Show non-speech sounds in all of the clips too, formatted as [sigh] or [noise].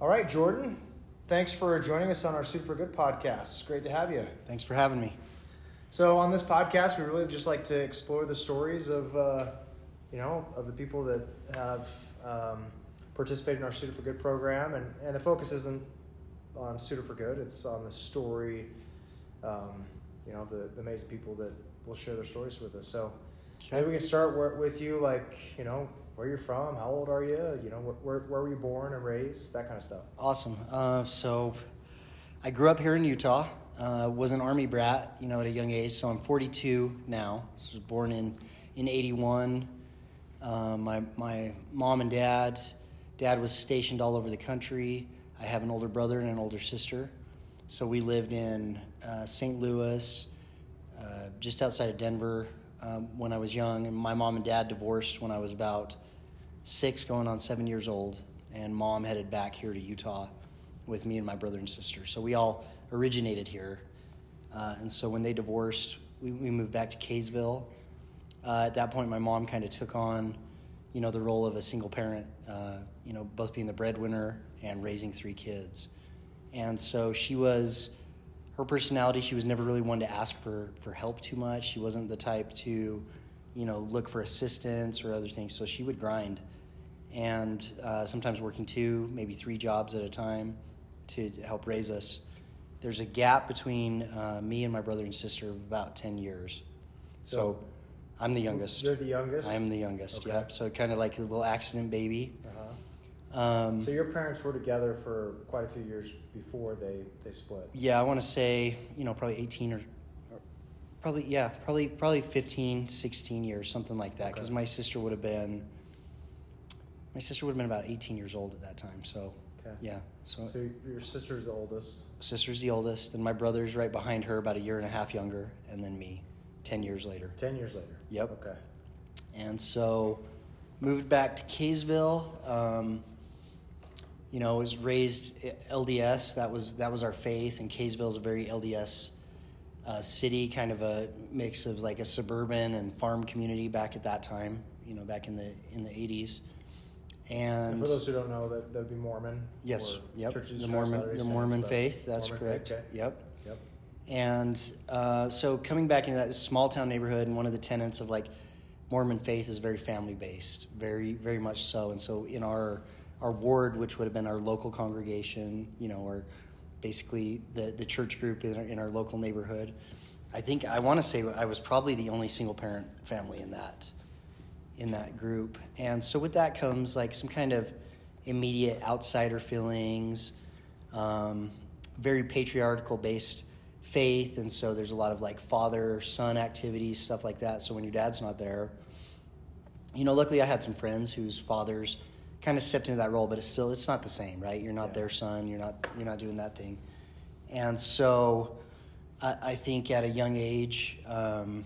All right, Jordan. Thanks for joining us on our Super Good podcast. It's great to have you. Thanks for having me. So on this podcast, we really just like to explore the stories of, uh, you know, of the people that have um, participated in our Suited for Good program, and, and the focus isn't on Suited for Good; it's on the story, um, you know, the, the amazing people that will share their stories with us. So maybe we can start with you, like you know, where you're from, how old are you, you know, where, where, were you born and raised, that kind of stuff. Awesome. Uh, so I grew up here in Utah. Uh, was an army brat, you know, at a young age. So I'm 42 now. I was born in in 81. Uh, my my mom and dad, dad was stationed all over the country. I have an older brother and an older sister. So we lived in uh, St. Louis, uh, just outside of Denver, um, when I was young. And my mom and dad divorced when I was about six, going on seven years old. And mom headed back here to Utah with me and my brother and sister. So we all originated here. Uh, and so when they divorced, we, we moved back to Kaysville. Uh, at that point, my mom kind of took on, you know, the role of a single parent, uh, you know, both being the breadwinner and raising three kids. And so she was, her personality, she was never really one to ask for, for help too much. She wasn't the type to, you know, look for assistance or other things. So she would grind and uh, sometimes working two, maybe three jobs at a time to, help raise us. There's a gap between uh, me and my brother and sister of about 10 years. So, So- I'm the youngest. You're the youngest. I am the youngest, Okay. yep. So kind of like a little accident baby. Uh-huh. Um, So your parents were together for quite a few years before they, they split. yeah, I want to say, you know, probably 18 or, or probably, yeah, probably, probably 15, 16 years, something like that. Because Okay. my sister would have been, my sister would have been about 18 years old at that time. So, Okay. yeah. So, So your sister's the oldest. sister's the oldest, and my brother's right behind her, about a year and a half younger, and then me, 10 years later. Ten years later. Yep. Okay. And so moved back to Kaysville. Um, you know, was raised LDS. That was that was our faith, and Kaysville is a very LDS uh, city, kind of a mix of like a suburban and farm community back at that time. You know, back in the in the eighties. And And for those who don't know, that that'd be Mormon. yes, yep, the Mormon the Saints, Mormon faith. That's Mormon correct. faith, okay. Yep. Yep. And uh, so coming back into that small town neighborhood, and one of the tenets of like Mormon faith is very family based, very very much so. And so in our our ward, which would have been our local congregation, you know, or basically the the church group in our, in our local neighborhood, I think I want to say I was probably the only single parent family in that in that group. And so with that comes like some kind of immediate outsider feelings, um, very patriarchal based faith. And so there's a lot of like father son activities, stuff like that. So when your dad's not there, you know, luckily I had some friends whose fathers kind of stepped into that role, but it's still, it's not the same, right? You're not Yeah. their son. You're not, you're not doing that thing. And so I, I think at a young age, um,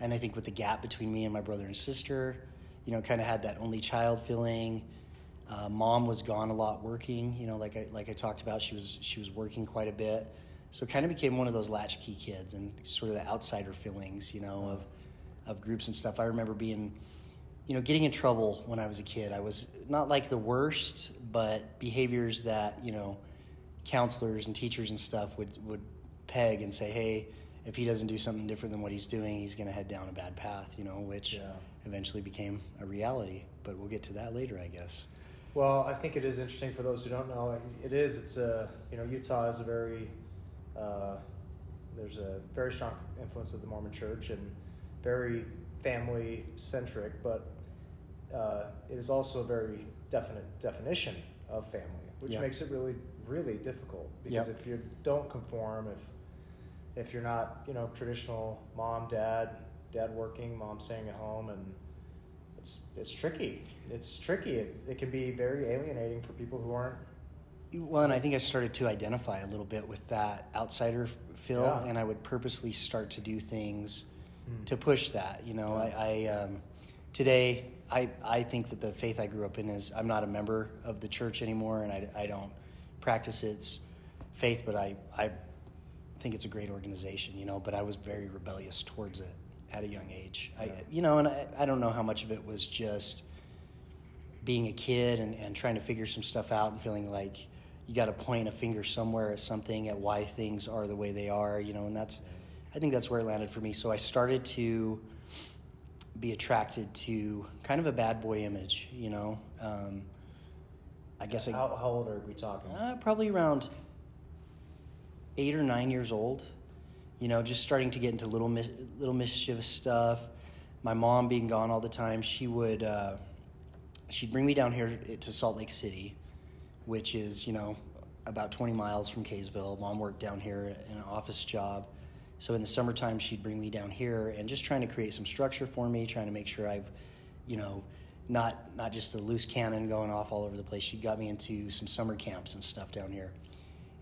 and I think with the gap between me and my brother and sister, you know, kind of had that only child feeling. Uh, mom was gone a lot working, you know, like I like I talked about, she was she was working quite a bit, so kind of became one of those latchkey kids and sort of the outsider feelings, you know, of of groups and stuff. I remember being, you know, getting in trouble when I was a kid. I was not like the worst, but behaviors that you know, counselors and teachers and stuff would would peg and say, hey, if he doesn't do something different than what he's doing, he's going to head down a bad path, you know, which Yeah. eventually became a reality. But we'll get to that later, I guess. Well, I think it is interesting for those who don't know. It is. It's a you know Utah is a very uh, there's a very strong influence of the Mormon Church and very family centric, but uh, it is also a very definite definition of family, which Yeah. makes it really really difficult because Yep. if you don't conform, if if you're not you know traditional mom dad dad working mom staying at home and it's it's tricky. It's tricky. It, it can be very alienating for people who aren't. Well, and I think I started to identify a little bit with that outsider feel, Yeah. and I would purposely start to do things Hmm. to push that. You know, Yeah. I, I um, today I I think that the faith I grew up in is I'm not a member of the church anymore, and I, I don't practice its faith, but I I think it's a great organization. You know, but I was very rebellious towards it at a young age. Yeah. I you know, and I, I don't know how much of it was just being a kid and, and trying to figure some stuff out and feeling like you got to point a finger somewhere at something at why things are the way they are, you know, and that's, I think that's where it landed for me. So I started to be attracted to kind of a bad boy image, you know. Um, I guess I, How, how old are we talking? uh, probably around eight or nine years old. You know, just starting to get into little mis- little mischievous stuff. My mom being gone all the time, she would uh, she'd bring me down here to Salt Lake City, which is you know about 20 miles from Kaysville. Mom worked down here in an office job, so in the summertime she'd bring me down here and just trying to create some structure for me, trying to make sure I've, you know, not not just a loose cannon going off all over the place. She got me into some summer camps and stuff down here,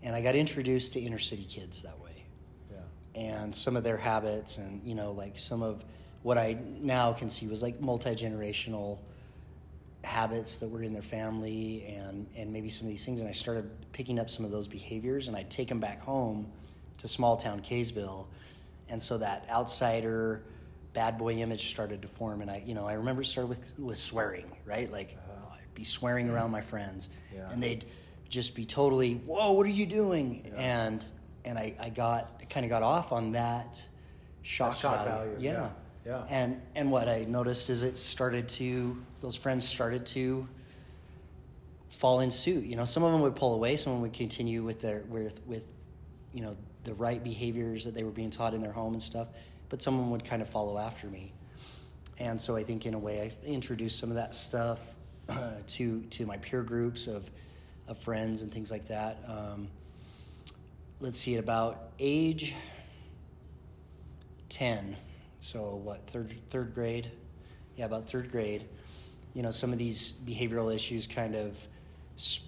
and I got introduced to inner city kids that way Yeah. and some of their habits and you know like some of what i now can see was like multi-generational habits that were in their family and and maybe some of these things and i started picking up some of those behaviors and i'd take them back home to small town kaysville. And so that outsider bad boy image started to form. And i you know i remember it started with with swearing right? Like uh-huh. i'd be swearing around my friends. Yeah. and they'd just be totally whoa what are you doing? And and i i got kind of got off on that shock, That shock value, value, Yeah. yeah. Yeah. and and what i noticed is it started to those friends started to fall in suit. You know some of them would pull away some of them would continue with their with with you know the right behaviors that they were being taught in their home and stuff but someone would kind of follow after me and so I think in a way I introduced some of that stuff uh, to to my peer groups of of friends and things like that. Um, let's see, at about age ten, so what third third grade, yeah, about third grade. You know, some of these behavioral issues kind of s-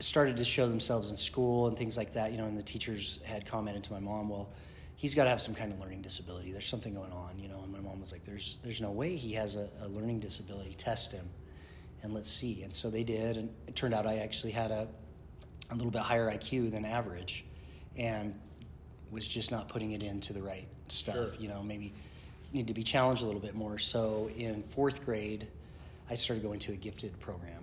started to show themselves in school and things like that. You know, and the teachers had commented to my mom, well he's got to have some kind of learning disability. There's something going on, you know. And my mom was like, "There's, there's no way he has a, a learning disability. Test him, and let's see." And so they did, and it turned out I actually had a, a little bit higher IQ than average, and was just not putting it into the right stuff. Sure. You know, maybe need to be challenged a little bit more. So in fourth grade, I started going to a gifted program.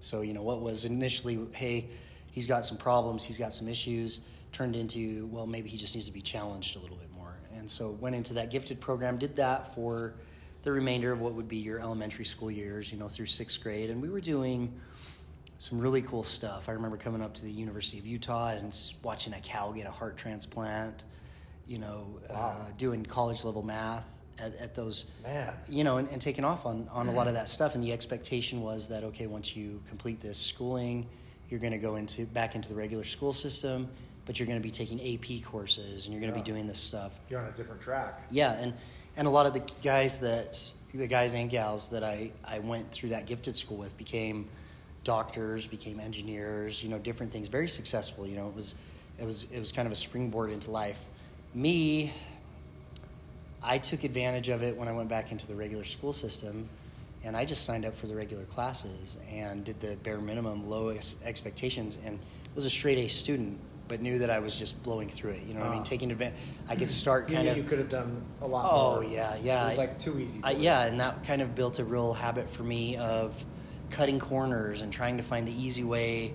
So you know what was initially, hey, he's got some problems, he's got some issues, turned into, well, maybe he just needs to be challenged a little bit more. And so went into that gifted program, did that for the remainder of what would be your elementary school years, you know, through sixth grade, and we were doing some really cool stuff. I remember coming up to the University of Utah and watching a cow get a heart transplant, you know, uh, doing college level math at, at those Man. you know, and, and taking off on, on a lot of that stuff. And the expectation was that okay, once you complete this schooling, you're going to go into back into the regular school system, but you're going to be taking AP courses and you're going to Yeah. be doing this stuff. You're on a different track. Yeah, and and a lot of the guys that the guys and gals that I I went through that gifted school with became doctors, became engineers, you know, different things, very successful. You know, it was it was it was kind of a springboard into life. Me, I took advantage of it when I went back into the regular school system, and I just signed up for the regular classes and did the bare minimum, low ex- expectations, and was a straight A student, but knew that I was just blowing through it. You know what I mean? Ah. Taking advantage. I could [clears throat] start You kind knew of. you could have done a lot Oh more. yeah, yeah. It was like too easy. You. yeah, and that kind of built a real habit for me of cutting corners and trying to find the easy way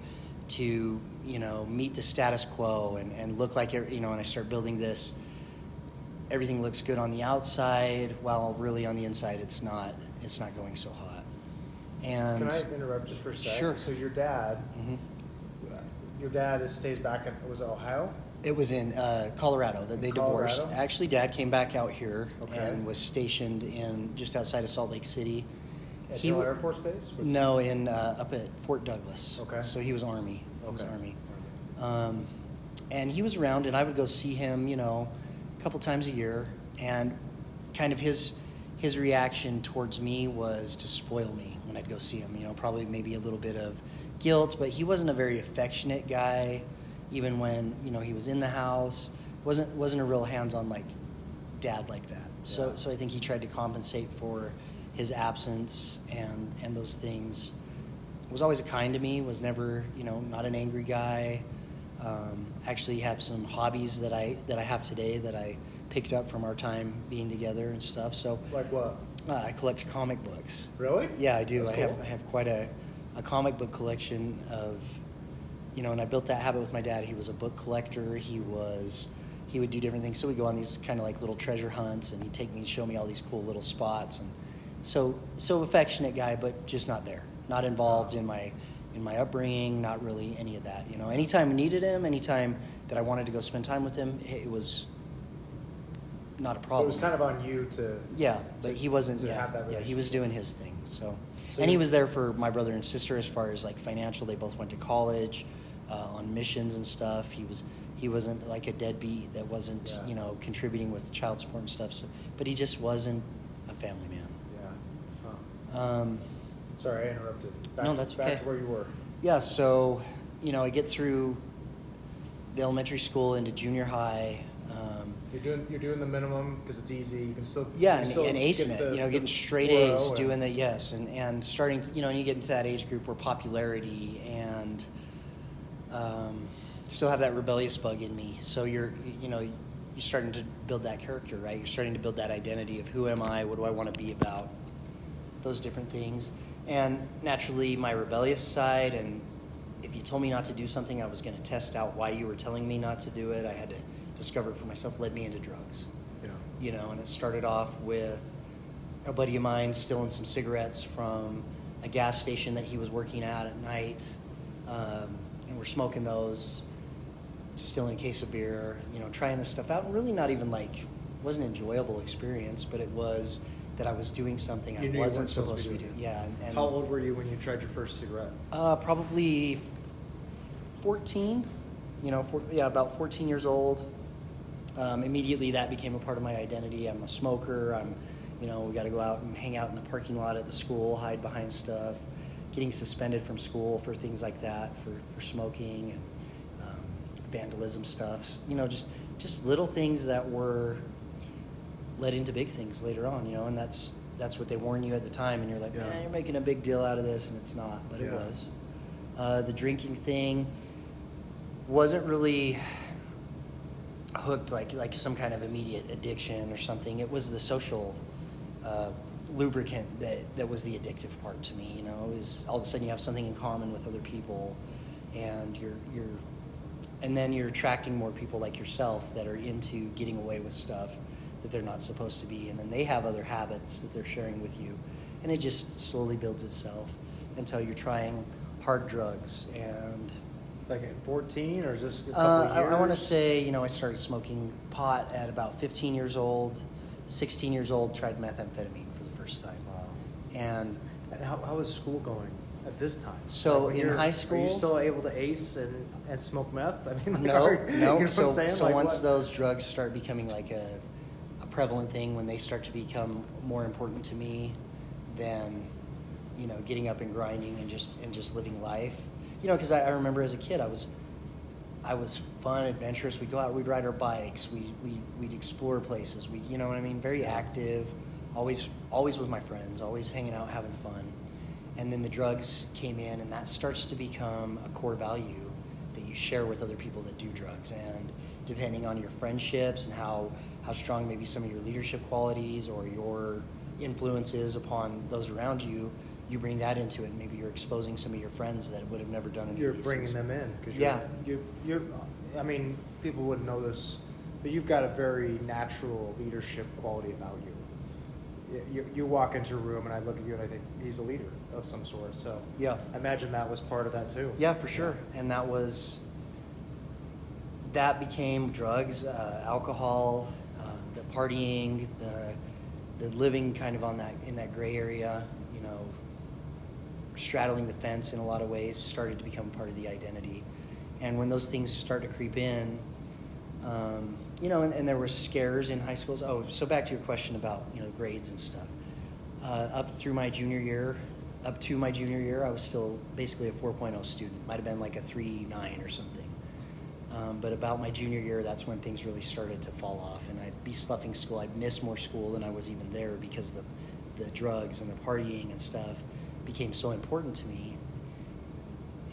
to you know meet the status quo and, and look like it- you know. And I start building this. Everything looks good on the outside, while really on the inside, it's not. It's not going so hot. And Can I interrupt just for a second? Sure. So your dad, Mhm. your dad is stays back in it was it Ohio? It was in uh, Colorado that they divorced. Colorado? Actually, Dad came back out here Okay. and was stationed in just outside of Salt Lake City. At Hill Air Force Base? Was- No, in uh, up at Fort Douglas. Okay. So he was Army. He was Army. Um, and he was around, and I would go see him, you know, a couple times a year. And kind of his his reaction towards me was to spoil me when I'd go see him. You know, probably maybe a little bit of guilt, but he wasn't a very affectionate guy. Even when you know he was in the house, wasn't wasn't a real hands on like dad like that. So Yeah. so I think he tried to compensate for his absence and and those things. Was always kind to me. Was never you know not an angry guy. Um, actually, have some hobbies that I that I have today that I picked up from our time being together and stuff. So Like what? Uh, I collect comic books. Really? Yeah, I do. That's I have. I have quite a, a comic book collection of, you know, and I built that habit with my dad. He was a book collector. He was, he would do different things. So we go on these kind of like little treasure hunts, and he'd take me and show me all these cool little spots. And so so affectionate guy, but just not there, not involved in my in my upbringing, not really any of that. You know, anytime I needed him, anytime that I wanted to go spend time with him, it was not a problem. it was kind of on you to. Yeah, but he wasn't. to yeah, have that yeah, he was doing his thing. So, So and he was there for my brother and sister as far as like financial. They both went to college, uh, on missions and stuff. He was he wasn't like a deadbeat that wasn't Yeah. you know contributing with child support and stuff. So, but he just wasn't a family man. Yeah. Huh. Um, Sorry, I interrupted. Back, No, that's back okay. to where you were. yeah, so you know I get through the elementary school into junior high. Um, You're doing you're doing the minimum because it's easy. You can still Yeah, you and, still and acing it, the- you know, getting straight 4.0 A's, and- doing the yes, and, and starting, to, you know, and you get into that age group where popularity and um, still have that rebellious bug in me. So you're, you know, you're starting to build that character, right? You're starting to build that identity of who am I, what do I want to be about, those different things. And naturally, my rebellious side, and if you told me not to do something, I was going to test out why you were telling me not to do it. I had to discover it for myself, led me into drugs Yeah. you know, and it started off with a buddy of mine stealing some cigarettes from a gas station that he was working at at night, um, and we're smoking those, stealing a case of beer, you know, trying this stuff out, and really not even like wasn't an enjoyable experience, but it was that I was doing something You I you wasn't weren't supposed to be doing doing. Yeah, and, and How old were you when you tried your first cigarette? uh, probably 14, you know, four, yeah, about 14 years old. Um, immediately that became a part of my identity. I'm a smoker. I'm, you know, we got to go out and hang out in the parking lot at the school, hide behind stuff. Getting suspended from school for things like that, for, for smoking and um, vandalism stuff. You know, just just little things that were led into big things later on. You know, and that's that's what they warn you at the time, and you're like, Yeah. man, you're making a big deal out of this, and it's not, but it was. Uh, the drinking thing wasn't really hooked like like some kind of immediate addiction or something. It was the social uh, lubricant that that was the addictive part to me. You know, is all of a sudden you have something in common with other people, and you're you're, and then you're attracting more people like yourself that are into getting away with stuff that they're not supposed to be, and then they have other habits that they're sharing with you, and it just slowly builds itself until you're trying hard drugs and Like at 14 or just a couple uh, of I, years? I want to say, you know, I started smoking pot at about 15 years old. 16 years old, tried methamphetamine for the first time. Wow. And And how, how was school going at this time? So, when in high are you school- still able to ace and, and smoke meth? I mean, [laughs] like, no, are- you know no. what I'm So, so Like, once what- those drugs start becoming like a prevalent thing, when they start to become more important to me than, you know, getting up and grinding and just and just living life. You know, because I, I remember as a kid, I was I was fun, adventurous. We'd go out, we'd ride our bikes, we we we'd explore places. We, you know what I mean? Very active, always always with my friends, always hanging out, having fun. And then the drugs came in, and that starts to become a core value that you share with other people that do drugs. And depending on your friendships and how how strong maybe some of your leadership qualities or your influences upon those around you, you bring that into it. Maybe you're exposing some of your friends that would have never done it you're bringing things. them in because Yeah. you you're I mean people wouldn't know this, but you've got a very natural leadership quality about you. You, you, walk into a room and I look at you and I think he's a leader of some sort. So Yeah. I imagine that was part of that too. Yeah, for sure. And that was that became drugs, uh, alcohol, partying, the the living kind of on that in that gray area. You know, straddling the fence in a lot of ways started to become part of the identity. And when those things start to creep in, um, you know, and, and there were scares in high schools. Oh, so back to your question about you know grades and stuff. Uh, up through my junior year, up to my junior year, I was still basically a 4.0 student. Might have been like a 3.9 or something. Um, but about my junior year, that's when things really started to fall off, and be sloughing school. I'd miss more school than I was even there because the the drugs and the partying and stuff became so important to me.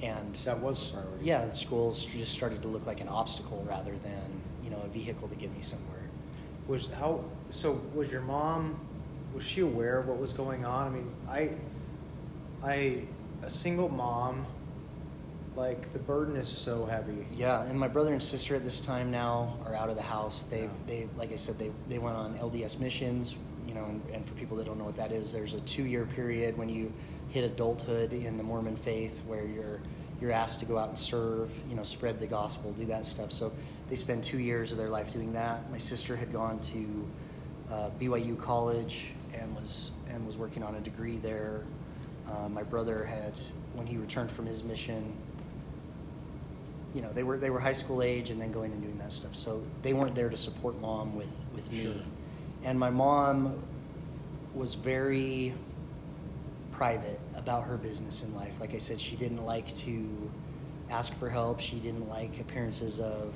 And That was priority. yeah, and schools just started to look like an obstacle rather than you know a vehicle to get me somewhere. Was how so? Was your mom was she aware of what was going on? I mean, I, I, a single mom, like the burden is so heavy. Yeah, and my brother and sister at this time now are out of the house. They've, Yeah. they, like I said, they, they went on LDS missions. You know, and, and for people that don't know what that is, there's a two-year period when you hit adulthood in the Mormon faith where you're you're asked to go out and serve. You know, spread the gospel, do that stuff. So they spend two years of their life doing that. My sister had gone to uh, BYU College and was and was working on a degree there. Uh, my brother had, when he returned from his mission, you know they were they were high school age and then going and doing that stuff. So they weren't there to support mom with with me. Sure. and my mom was very private about her business in life. Like i said she didn't like to ask for help. She didn't like appearances of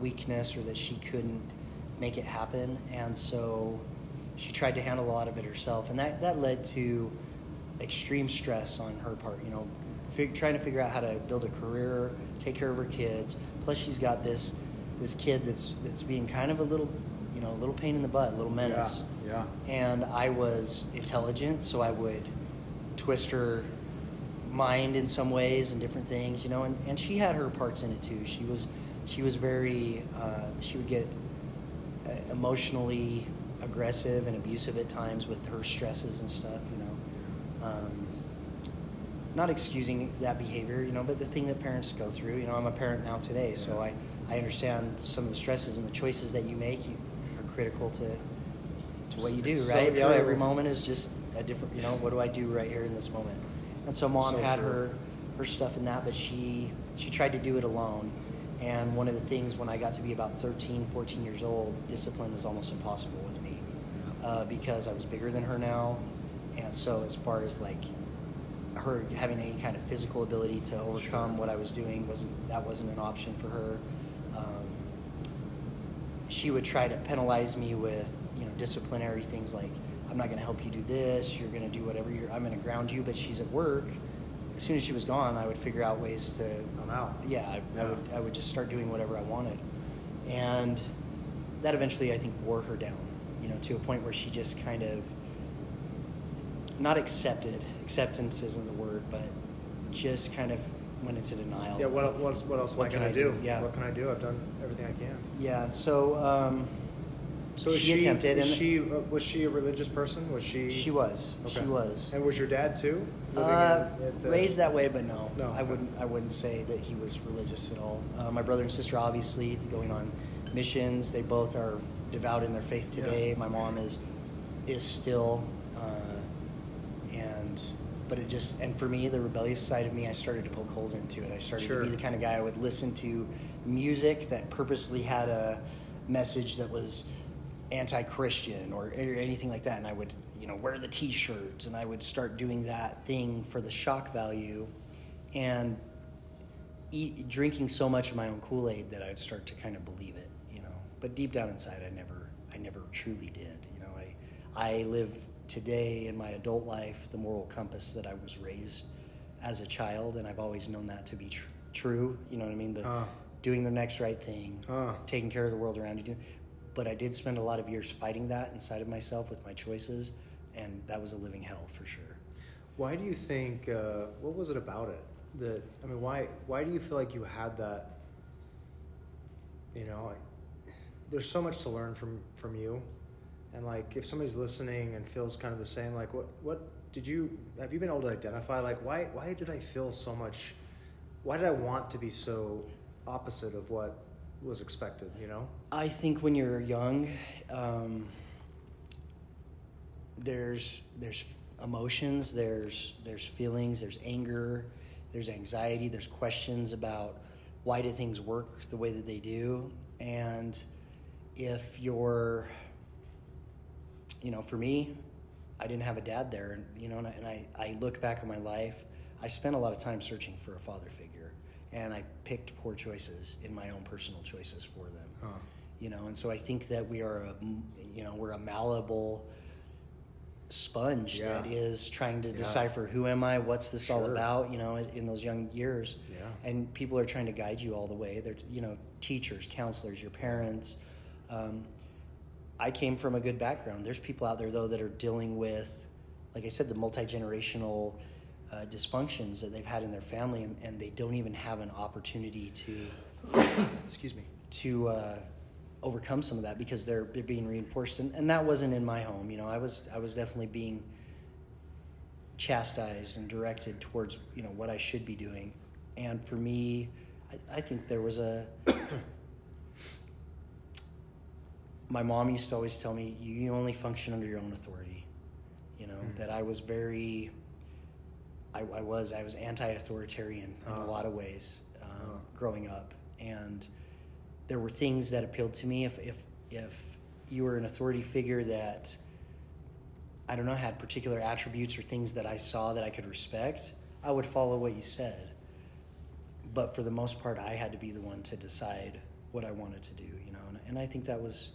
weakness or that she couldn't make it happen. And so she tried to handle a lot of it herself. And that that led to extreme stress on her part you know fig- trying to figure out how to build a career take care of her kids plus she's got this this kid that's that's being kind of a little you know a little pain in the butt a little menace Yeah. and I was intelligent, so I would twist her mind in some ways and different things, you know. And, and she had her parts in it too. She was she was very uh, she would get uh, emotionally aggressive and abusive at times with her stresses and stuff, you know. Um, not excusing that behavior, you know, but the thing that parents go through. You know, I'm a parent now today, so I, I understand some of the stresses and the choices that you make you are critical to to what you do, It's so right? you know, every moment is just a different. You know, what do I do right here in this moment? And so mom So had true. her her stuff in that, but she she tried to do it alone. And one of the things when I got to be about 13, 14 years old, discipline was almost impossible with me uh, because I was bigger than her now, and so as far as like her having any kind of physical ability to overcome Sure. what I was doing wasn't that wasn't an option for her. Um, she would try to penalize me with you know disciplinary things like I'm not going to help you do this. You're going to do whatever you're. I'm going to ground you. But she's at work. As soon as she was gone, I would figure out ways to. I'm out. Yeah, I, I would. I would just start doing whatever I wanted, and that eventually I think wore her down. You know, to a point where she just kind of not accepted. Acceptance isn't the word, but just kind of went into denial. Yeah. What, what, else- what else What I can I do? do? Yeah. What can I do? I've done everything I can. Yeah. So. Um, So is she, attempted, was and she uh, was she a religious person? Was she? she was. She was. And was your dad too? Uh, the- raised that way, but no, No, I okay. wouldn't. I wouldn't say that he was religious at all. Uh, my brother and sister, obviously, going on missions. They both are devout in their faith Yeah. today. My mom is is still, uh, and but it just and for me, the rebellious side of me, I started to poke holes into it. I started Sure. to be the kind of guy I would listen to music that purposely had a message that was anti-Christian or, or anything like that, and I would, you know, wear the T-shirts, and I would start doing that thing for the shock value, and eat, drinking so much of my own Kool-Aid that I'd start to kind of believe it, you know. But deep down inside, I never, I never truly did. You know, I, I live today in my adult life the moral compass that I was raised as a child, and I've always known that to be tr- true. You know what I mean? The Huh. doing the next right thing, Huh. taking care of the world around you. But I did spend a lot of years fighting that inside of myself with my choices, and that was a living hell for sure. Why do you think? Uh, what was it about it that? I mean, why? Why do you feel like you had that? You know, I, there's so much to learn from from you, and like if somebody's listening and feels kind of the same, like what what did you have you been able to identify? Like why why did I feel so much? Why did I want to be so opposite of what was expected? You know. I think when you're young, um, there's there's emotions, there's there's feelings, there's anger, there's anxiety, there's questions about why do things work the way that they do, and if you're, you know, for me, I didn't have a dad there, and you know, and I, and I, I look back on my life, I spent a lot of time searching for a father figure, and I picked poor choices in my own personal choices for them Huh. you know and so i think that we are a you know we're a malleable sponge Yeah. that is trying to Yeah. decipher who am i what's this all about you know in those young years Yeah. and people are trying to guide you all the way they're you know teachers counselors your parents um, I came from a good background. There's people out there though that are dealing with, like I said, the multi generational uh, dysfunctions that they've had in their family, and, and they don't even have an opportunity to, [coughs] Excuse me. to uh, overcome some of that because they're they're being reinforced, and, and that wasn't in my home. You know, I was I was definitely being chastised and directed towards you know what I should be doing, and for me, I, I think there was a. my mom used to always tell me you, you only function under your own authority you know Mm. that i was very I, I was i was anti-authoritarian in a Oh. lot of ways um, Oh. growing up and there were things that appealed to me if if if you were an authority figure that i don't know had particular attributes or things that i saw that i could respect i would follow what you said but for the most part i had to be the one to decide what i wanted to do you know and, and i think that was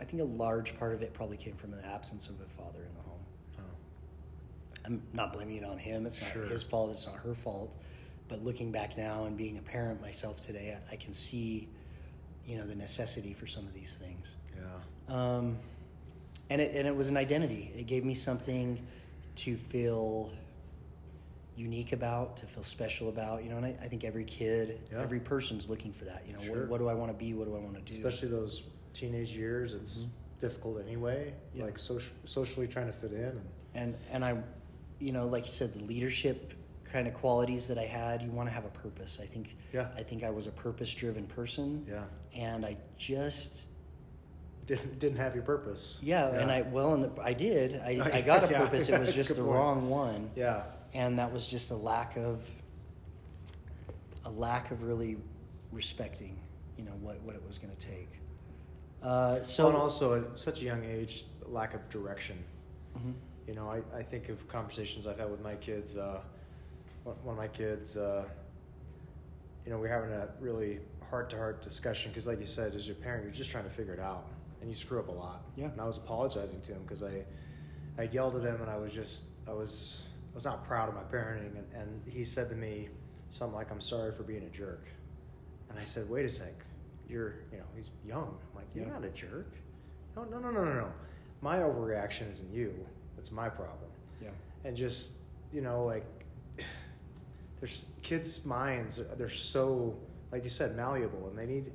i think a large part of it probably came from the absence of a father in the home Oh. i'm not blaming it on him it's not Sure. his fault it's not her fault but looking back now and being a parent myself today i, I can see you know the necessity for some of these things Yeah. um, and it and it was an identity. It gave me something to feel unique about, to feel special about. You know, and I, I think every kid, Yeah. every person's looking for that. You know, Sure. what, what do I want to be? What do I want to do? Especially those teenage years, it's mm-hmm. difficult anyway. Yeah. Like social, socially trying to fit in. And, and and I, you know, like you said, the leadership kind of qualities that I had. You want to have a purpose. I think. Yeah. I think I was a purpose-driven person. yeah. And I just Didn't, didn't have your purpose. yeah, and I well, and the, I did. I, [laughs] I got a Yeah. purpose. It was just [laughs] the point. wrong one. Yeah. and that was just a lack of a lack of really respecting you know what, what it was going to take uh, So, and also at such a young age, lack of direction. Mhm. You know, I, I think of conversations I've had with my kids. Uh, one one of my kids, uh, you know, we're having a really heart to heart discussion because, like you said, as your parent, you're just trying to figure it out, and you screw up a lot. Yeah. And I was apologizing to him because I, I yelled at him, and I was just, I was, I was not proud of my parenting, and, and he said to me something like, "I'm sorry for being a jerk," and I said, "Wait a sec, you're, you know, he's young." I'm like, "You're Yeah. not a jerk." No, no, no, no, no, no. My overreaction isn't you. It's my problem yeah and just you know like there's kids minds they're so like you said malleable and they need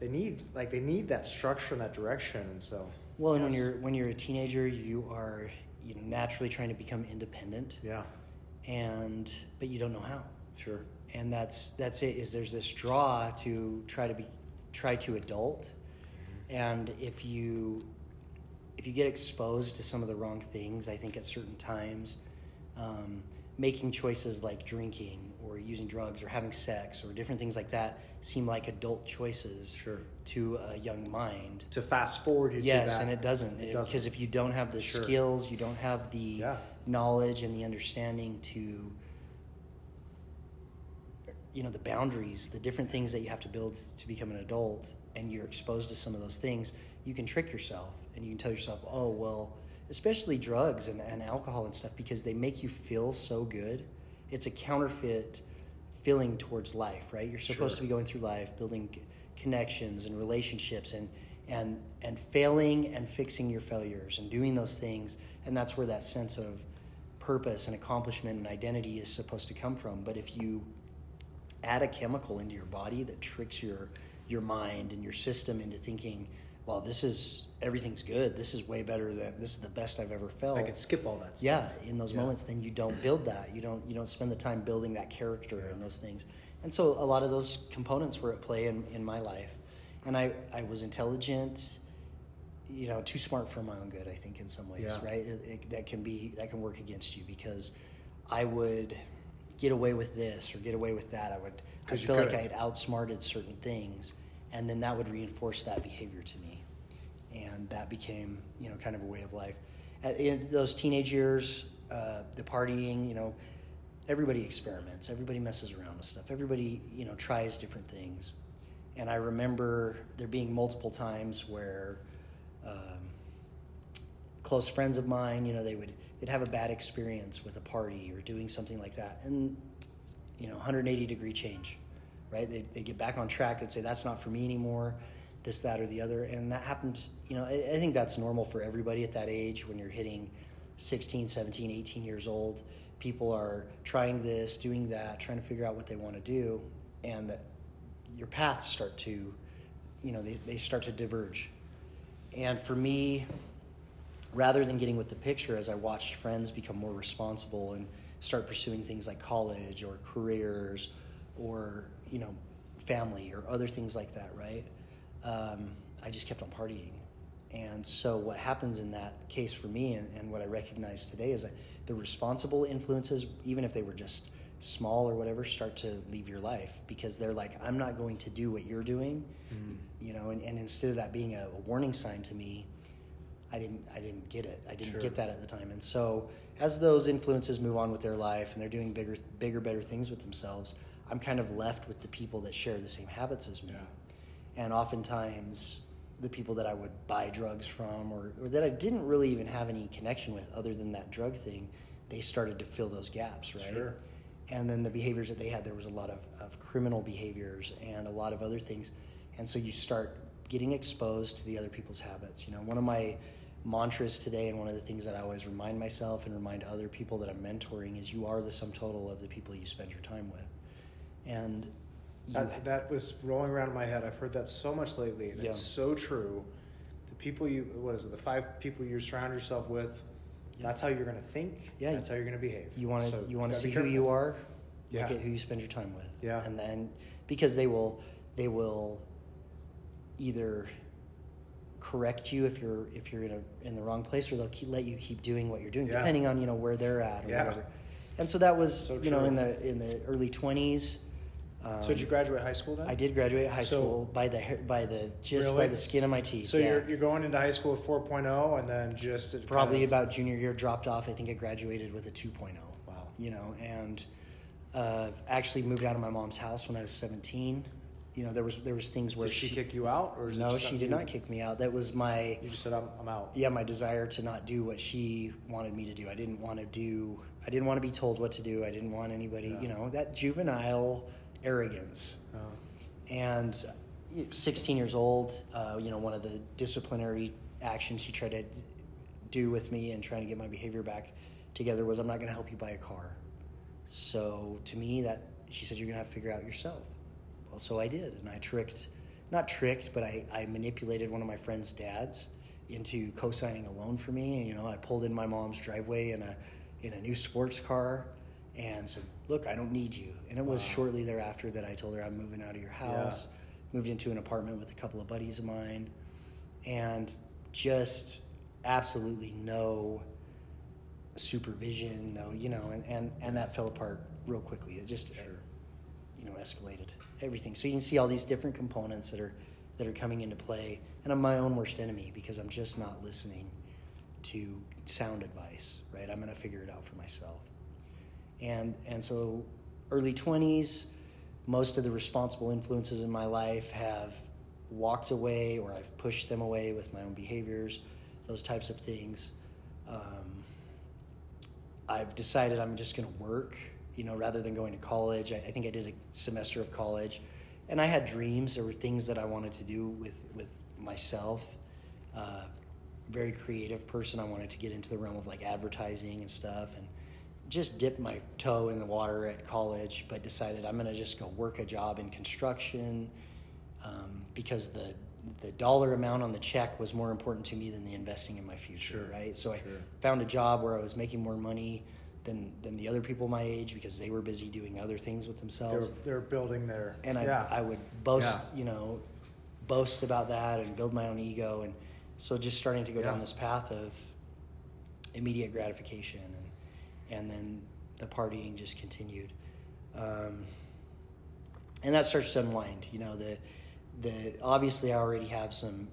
they need like they need that structure and that direction and so well and when you're when you're a teenager you are you know naturally trying to become independent yeah and but you don't know how sure and that's that's it is there's this draw to try to be try to adult and if you if you get exposed to some of the wrong things i think at certain times um, making choices like drinking or using drugs or having sex or different things like that seem like adult choices Sure. to a young mind to fast forward you yes and it doesn't It doesn't. because if you don't have the Sure. skills you don't have the Yeah. knowledge and the understanding to you know the boundaries the different things that you have to build to become an adult and you're exposed to some of those things you can trick yourself and you can tell yourself oh well especially drugs and, and alcohol and stuff because they make you feel so good. It's a counterfeit feeling towards life right? You're supposed Sure. to be going through life building connections and relationships and and and failing and fixing your failures and doing those things and that's where that sense of purpose and accomplishment and identity is supposed to come from. But if you add a chemical into your body that tricks your your mind and your system into thinking well this is everything's good this is way better than this is the best i've ever felt i could skip all that stuff. yeah in those Yeah. moments then you don't build that you don't you don't spend the time building that character and those things and so a lot of those components were at play in, in my life and i i was intelligent you know too smart for my own good i think in some ways Yeah. right it, it, that can be that can work against you because i would get away with this or get away with that i would i feel like i had outsmarted certain things and then that would reinforce that behavior to me. And that became you know kind of a way of life. At, in those teenage years uh, the partying you know everybody experiments everybody messes around with stuff everybody you know tries different things. And i remember there being multiple times where um, close friends of mine you know they would they'd have a bad experience with a party or doing something like that and you know 180 degree change right they'd, they'd get back on track they'd say that's not for me anymore this, that, or the other. And that happened, you know, I, I think that's normal for everybody at that age when you're hitting 16, 17, 18 years old. People are trying this, doing that, trying to figure out what they want to do, and that your paths start to, you know, they, they start to diverge. And for me, rather than getting with the picture, as I watched friends become more responsible and start pursuing things like college or careers or, you know, family or other things like that, right? Um, I just kept on partying. And so, what happens in that case for me, and, and what I recognize today, is that the responsible influences, even if they were just small or whatever, start to leave your life because they're like, I'm not going to do what you're doing, mm-hmm. you know. And, and, instead of that being a, a, warning sign to me, I didn't, I didn't get it. I didn't sure. get that at the time. And so, as those influences move on with their life and they're doing bigger, bigger, better things with themselves, I'm kind of left with the people that share the same habits as me. Yeah. And oftentimes, the people that I would buy drugs from or, or that I didn't really even have any connection with other than that drug thing, they started to fill those gaps, right? Sure. And then the behaviors that they had, there was a lot of, of criminal behaviors and a lot of other things. And so you start getting exposed to the other people's habits. You know, one of my mantras today and one of the things that I always remind myself and remind other people that I'm mentoring is you are the sum total of the people you spend your time with. And that, that was rolling around in my head. I've heard that so much lately, and yeah. it's so true. The people you, what is it, the five people you surround yourself with, yeah. that's how you're going to think. Yeah. That's how you're going to behave. You want to, so you want to see who you are. Yeah. Look at who you spend your time with. Yeah. And then, because they will, they will either correct you if you're if you're in a in the wrong place, or they'll keep, let you keep doing what you're doing, yeah. depending on you know where they're at or yeah. whatever. And so that was so you know in the in the early twenties um, so did you graduate high school then? I did graduate high so, school by the by the just really? by the skin of my teeth. So yeah. you're you're going into high school with 4.0 and then just probably of... about junior year dropped off. I think I graduated with a 2.0. Wow. You know, and uh, actually moved out of my mom's house when I was 17. You know, there was there was things where did she, she kick you out or no, she did you? not kick me out. That was my. You just said I'm, I'm out. Yeah, my desire to not do what she wanted me to do. I didn't want to do. I didn't want to be told what to do. I didn't want anybody. Yeah. You know that juvenile arrogance. Oh. And 16 years old, uh, you know, one of the disciplinary actions she tried to do with me and trying to get my behavior back together was, I'm not going to help you buy a car. So to me, that she said, you're going to have to figure out yourself. Well, so I did. And I tricked, not tricked, but I, I manipulated one of my friend's dads into co-signing a loan for me. And, you know, I pulled in my mom's driveway in a, in a new sports car and said, "Look, I don't need you." And it was wow. shortly thereafter that I told her I'm moving out of your house, yeah. moved into an apartment with a couple of buddies of mine, and just absolutely no supervision, no, you know, and and, and that fell apart real quickly. It just sure. You know escalated everything. So you can see all these different components that are that are coming into play, and I'm my own worst enemy because I'm just not listening to sound advice. Right, I'm going to figure it out for myself and and so early 20s most of the responsible influences in my life have walked away or i've pushed them away with my own behaviors those types of things um, i've decided i'm just going to work you know rather than going to college I, I, think i did a semester of college and i had dreams there were things that i wanted to do with with myself uh, very creative person i wanted to get into the realm of like advertising and stuff and just dipped my toe in the water at college, but decided I'm going to just go work a job in construction um, because the the dollar amount on the check was more important to me than the investing in my future, sure, right? So sure. I found a job where I was making more money than than the other people my age because they were busy doing other things with themselves. They're, they're building their and I yeah. I would boast, yeah. you know, boast about that and build my own ego and so just starting to go yeah. down this path of immediate gratification and then the partying just continued. Um, and that starts to unwind. You know, the the obviously I already have some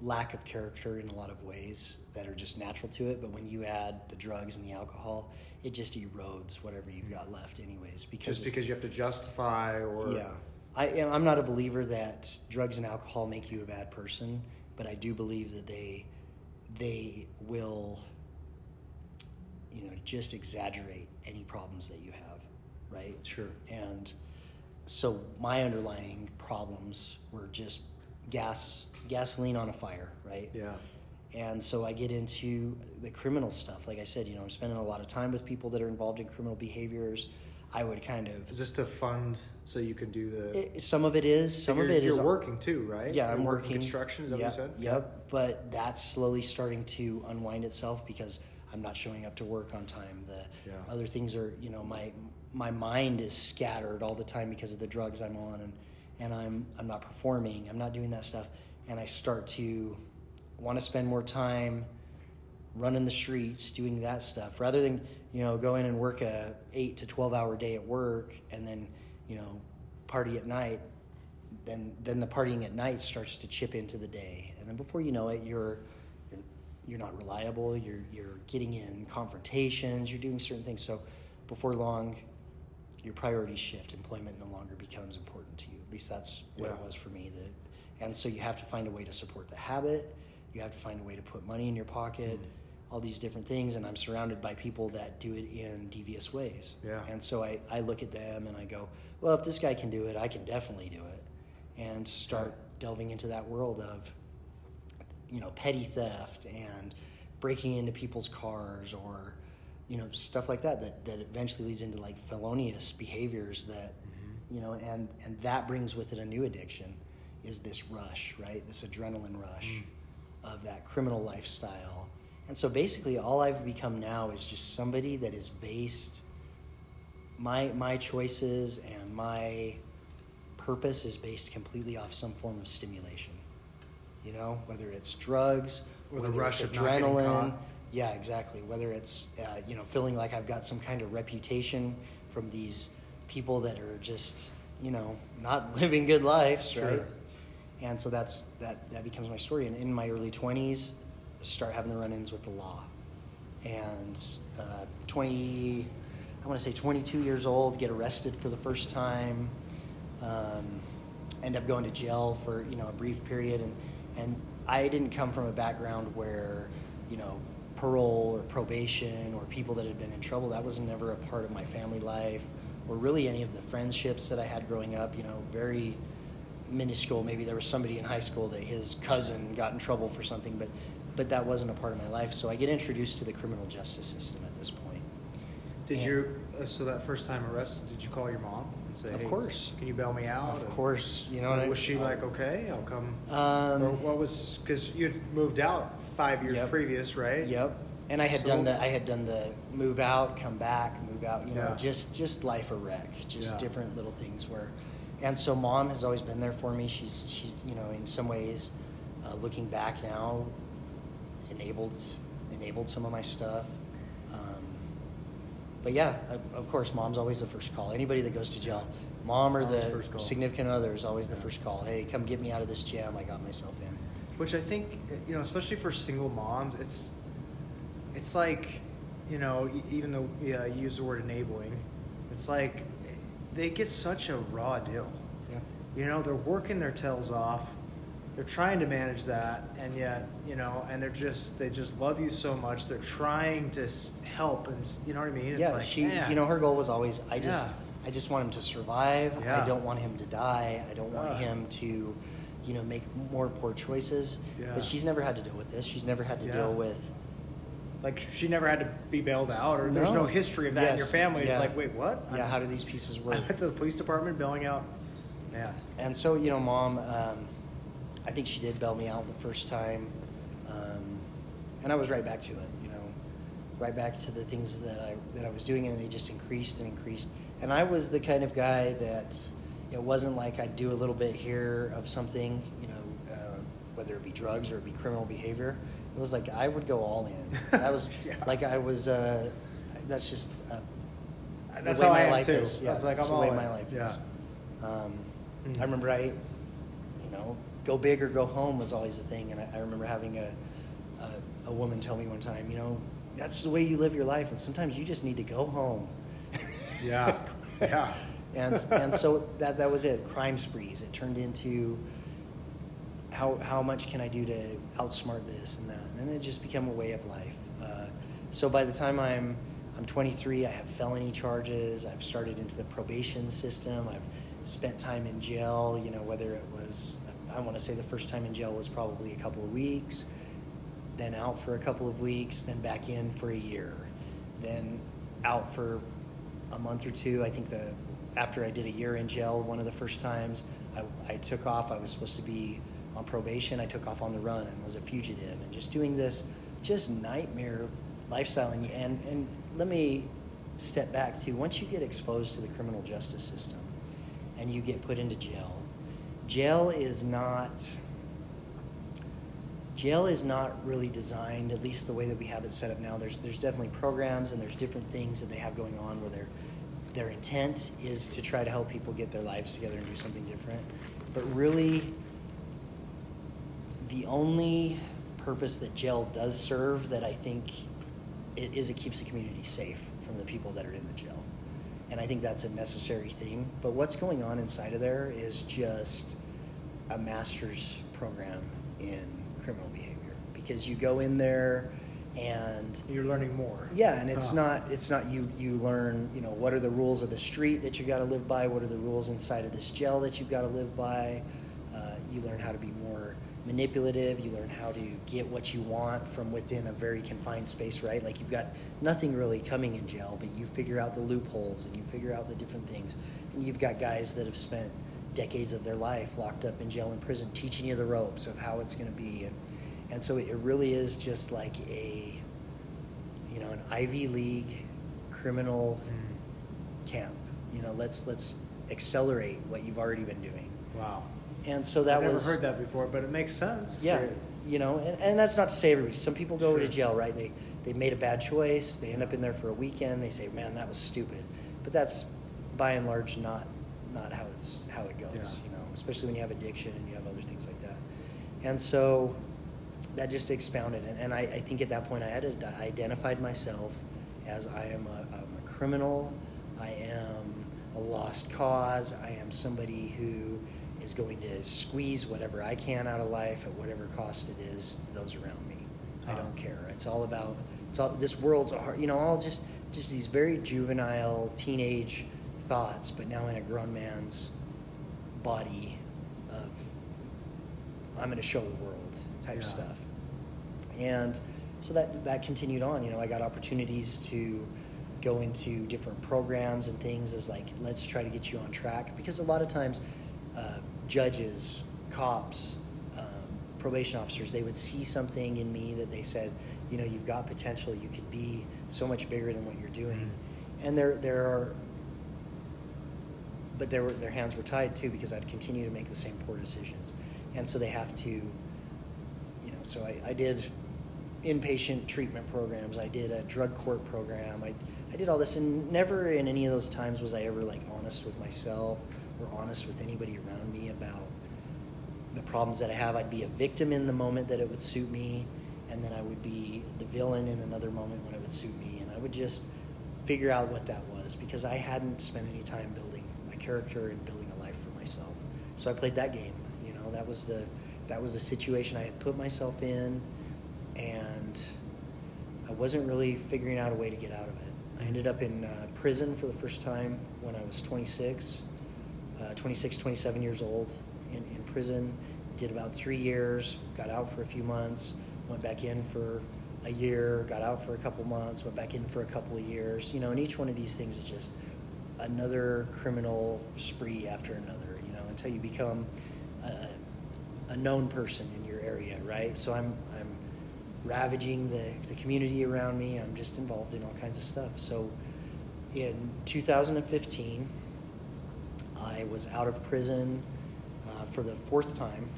lack of character in a lot of ways that are just natural to it. But when you add the drugs and the alcohol, it just erodes whatever you've got left, anyways. Because just because you have to justify or yeah, I am. I'm not a believer that drugs and alcohol make you a bad person, but I do believe that they they will you know, just exaggerate any problems that you have, right? Sure. And so my underlying problems were just gas gasoline on a fire, right? Yeah. And so I get into the criminal stuff. Like I said, you know, I'm spending a lot of time with people that are involved in criminal behaviors. I would kind of Is this to fund so you can do the? it, some of it is some of it is You're working too, right? Yeah, You're I'm working construction. Is that yep, what you said? Yep. But that's slowly starting to unwind itself because I'm not showing up to work on time. The Yeah. other things are, you know, my my mind is scattered all the time because of the drugs I'm on, and and I'm I'm not performing. I'm not doing that stuff, and I start to want to spend more time running the streets, doing that stuff, rather than you know go in and work a eight to twelve hour day at work, and then you know party at night. Then then the partying at night starts to chip into the day, and then before you know it, you're you're, you're not reliable. You're you're getting in confrontations. You're doing certain things. So before long, your priorities shift. Employment no longer becomes important to you. At least that's what it was for me. That, and so you have to find a way to support the habit. You have to find a way to put money in your pocket. All these different things, and I'm surrounded by people that do it in devious ways. Yeah. And so I, I look at them and I go, well, if this guy can do it, I can definitely do it. And start delving into that world of, you know, petty theft and breaking into people's cars or, you know, stuff like that that, that eventually leads into like felonious behaviors that, mm-hmm. you know, and, and that brings with it a new addiction is this rush, right? This adrenaline rush mm. Of that criminal lifestyle. And so basically all I've become now is just somebody that is based my my choices and my purpose is based completely off some form of stimulation. You know, whether it's drugs, Or the whether rush it's of adrenaline. Yeah, exactly. Whether it's uh, you know feeling like I've got some kind of reputation from these people that are just you know not [laughs] living good lives, Sure. right? And so that's that that becomes my story. And in my early twenties, start having the run-ins with the law, and uh, twenty, I want to say twenty-two years old, get arrested for the first time, um, end up going to jail for you know a brief period, and and I didn't come from a background where you know parole or probation or people that had been in trouble. That was never a part of my family life, or really any of the friendships that I had growing up. You know, very minuscule. Maybe there was somebody in high school that his cousin got in trouble for something, but but that wasn't a part of my life. So I get introduced to the criminal justice system at this point. Did And- you? Uh, so that first time arrested, did you call your mom and say, Of hey, course. can you bail me out?" Of course, you know. I- was she like, "Okay, I'll come"? Um, or what was because you moved out five years Yep. previous, right? Yep. And I had So- done the I had done the move out, come back, move out. You know, Yeah. just just life a wreck, just Yeah. different little things where. And so mom has always been there for me. She's she's you know in some ways, uh, looking back now, enabled enabled some of my stuff. Um, but yeah, of- course, mom's always the first call. Anybody that goes to jail, mom or the significant other is always the Yeah. first call. Hey, come get me out of this jam. I got myself in. Which I think, you know, especially for single moms, it's it's like, you know, even though yeah, you use the word enabling, it's like they get such a raw deal. Yeah. You know, they're working their tails off. They're trying to manage that, and yet, you know, and they're just they just love you so much. They're trying to help, and you know what I mean. It's yeah, like, she. man. You know, her goal was always, I just, Yeah. I just want him to survive. Yeah. I don't want him to die. I don't want Ugh. him to, you know, make more poor choices. Yeah. But she's never had to deal with this. She's never had to deal with. Like she never had to be bailed out, or there's No. no history of that in your Yes. family. It's like, wait, what? Yeah, how do these pieces work? I'm at the police department bailing out. Yeah. And so, you know, mom, um, I think she did bail me out the first time. Um, and I was right back to it, you know, right back to the things that I, that I was doing, and they just increased and increased. And I was the kind of guy that it wasn't like I'd do a little bit here of something, you know, uh, whether it be drugs or it be criminal behavior. It was like I would go all in. That was [laughs] Yeah. like I was, uh, that's just uh, the way how my I life too. is. Yeah, That's like it's I'm the way all my in. life Yeah. is. Um, Mm. I remember I, you know, go big or go home was always a thing, and I, I remember having a, a a woman tell me one time, you know, that's the way you live your life, and sometimes you just need to go home. [laughs] Yeah. [laughs] Yeah. and and so that that was it. Crime sprees. It turned into how how much can I do to outsmart this and that, and it just became a way of life. Uh, so by the time I'm I'm 23, I have felony charges. I've started into the probation system. I've spent time in jail. You know, whether it was I want to say the first time in jail was probably a couple of weeks, then out for a couple of weeks, then back in for a year, then out for a month or two. I think the after I did a year in jail, one of the first times I, I took off. I was supposed to be on probation. I took off on the run and was a fugitive and just doing this just nightmare lifestyle. And and, and let me step back to once you get exposed to the criminal justice system and you get put into jail, jail is not jail is not really designed, at least the way that we have it set up now. There's there's definitely programs and there's different things that they have going on where their their intent is to try to help people get their lives together and do something different. But really, the only purpose that jail does serve that I think it is it keeps the community safe from the people that are in the jail. And I think that's a necessary thing. But what's going on inside of there is just a master's program in criminal behavior because you go in there and You're learning more. yeah, and it's Huh. not it's not you you learn, you know, what are the rules of the street that you got to live by, what are the rules inside of this jail that you've got to live by. Uh, you learn how to be manipulative, you learn how to get what you want from within a very confined space, right? Like you've got nothing really coming in jail, but you figure out the loopholes and you figure out the different things. And you've got guys that have spent decades of their life locked up in jail and prison teaching you the ropes of how it's going to be and and so it really is just like a you know, an Ivy League criminal Mm. camp. You know, let's let's accelerate what you've already been doing. Wow. And so that I've never was heard that before, but it makes sense. yeah, Sure. you know, and, and that's not to say everybody. Some people go to jail, right? They they made a bad choice. They end up in there for a weekend. They say, "Man, that was stupid," but that's by and large not not how it's how it goes. Yeah. You know, especially when you have addiction and you have other things like that. And so that just expounded, and, and I, I think at that point I had id- identified myself as I am a, I'm a criminal. I am a lost cause. I am somebody who is going to squeeze whatever I can out of life at whatever cost it is to those around me. I don't care. It's all about it's all this world's a hard, you know, all just just these very juvenile teenage thoughts, but now in a grown man's body of I'm going to show the world type Yeah. stuff. And so that that continued on. You know, I got opportunities to go into different programs and things as like let's try to get you on track because a lot of times uh, judges, cops, um, probation officers they would see something in me that they said, you know, you've got potential. You could be so much bigger than what you're doing. And there there are but their their hands were tied too because I'd continue to make the same poor decisions, and so they have to, you know. So I, I did inpatient treatment programs. I did a drug court program. I I did all this, and never in any of those times was I ever like honest with myself or honest with anybody around me about the problems that I have. I'd be a victim in the moment that it would suit me, and then I would be the villain in another moment when it would suit me, and I would just figure out what that was because I hadn't spent any time building my character and building a life for myself. So I played that game. You know, that was the that was the situation I had put myself in, and I wasn't really figuring out a way to get out of it. I ended up in uh, prison for the first time when I was 26, uh, 26, 27 years old in, in prison. Did about three years, got out for a few months, went back in for a year, got out for a couple months, went back in for a couple of years. You know, and each one of these things is just another criminal spree after another, you know, until you become a, a known person in your area, right? So I'm, I'm ravaging the, the community around me. I'm just involved in all kinds of stuff. So in 2015, I was out of prison uh, for the fourth time,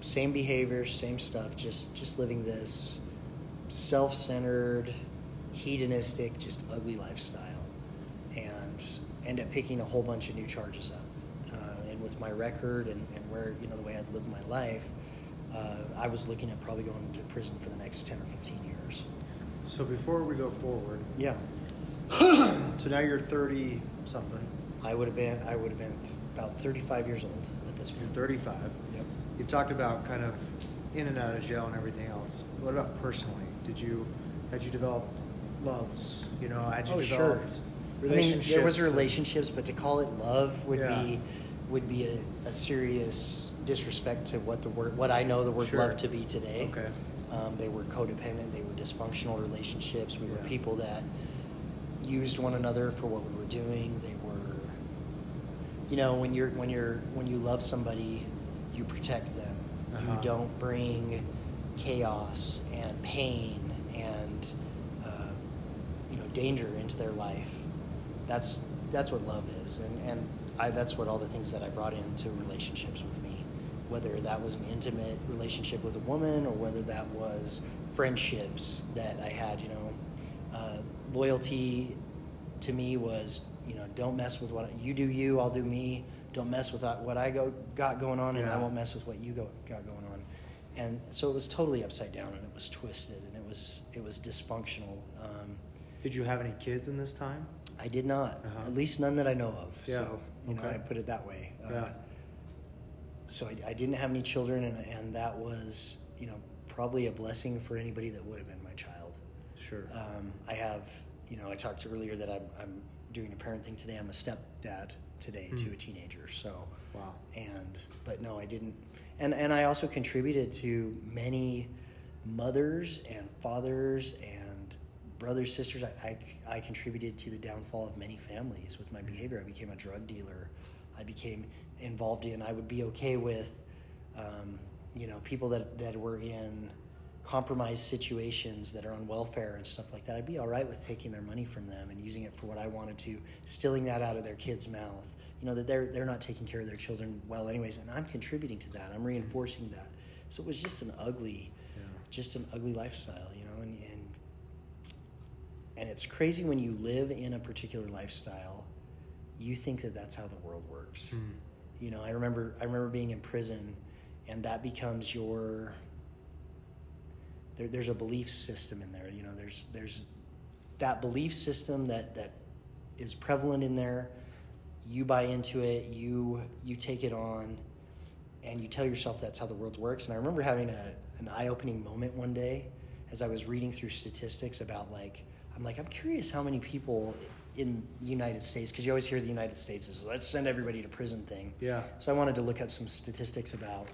same behaviors, same stuff. Just just living this self-centered, hedonistic, just ugly lifestyle, and end up picking a whole bunch of new charges up. Uh, and with my record and, and where you know the way I'd lived my life, uh, I was looking at probably going to prison for the next ten or fifteen years. So before we go forward, Yeah, [coughs] so now you're 30 something. I would have been I would have been about thirty-five years old at this You're point. 35. You've talked about kind of in and out of jail and everything else. What about personally? Did you had you developed loves? You know, had you Oh, sure. developed I mean, there was relationships, but to call it love would Yeah. be would be a, a serious disrespect to what the word what I know the word Sure. love to be today. Okay. Um, they were codependent. They were dysfunctional relationships. We were people that used one another for what we were doing. They were, you know, when you're when you're when you love somebody, you protect them. Uh-huh. You don't bring chaos and pain and uh, you know danger into their life. That's that's what love is, and and I, that's what all the things that I brought into relationships with me, whether that was an intimate relationship with a woman or whether that was friendships that I had. You know, uh, loyalty to me was you know don't mess with what you do you I'll do me don't mess with what I go got going on and I won't mess with what you go, got going on and so it was totally upside down and it was twisted and it was it was dysfunctional um, Did you have any kids in this time? I did not Uh-huh. at least none that I know of Yeah. so you know Okay. I put it that way Uh, Yeah. so I, I didn't have any children and, and that was you know probably a blessing for anybody that would have been my child Sure. um, I have, you know, I talked earlier that I'm, I'm doing a parenting today. I'm a stepdad today to Hmm. a teenager. So, wow. and but no, I didn't, and and I also contributed to many mothers and fathers and brothers, sisters. I, I, I contributed to the downfall of many families with my behavior. I became a drug dealer. I became involved in. I would be okay with, um, you know, people that that were in compromised situations that are on welfare and stuff like that. I'd be all right with taking their money from them and using it for what I wanted to, stealing that out of their kid's mouth. You know that they're they're not taking care of their children well, anyways, and I'm contributing to that. I'm reinforcing that. So it was just an ugly, Yeah. just an ugly lifestyle, you know, and and and it's crazy when you live in a particular lifestyle, you think that that's how the world works. Hmm. You know, I remember I remember being in prison, and that becomes your. There, there's a belief system in there. You know, there's there's that belief system that that is prevalent in there. You buy into it. You you take it on, and you tell yourself that's how the world works. And I remember having a an eye opening moment one day as I was reading through statistics about like I'm like I'm curious how many people in the United States because you always hear the United States is let's send everybody to prison thing. Yeah. So I wanted to look up some statistics about,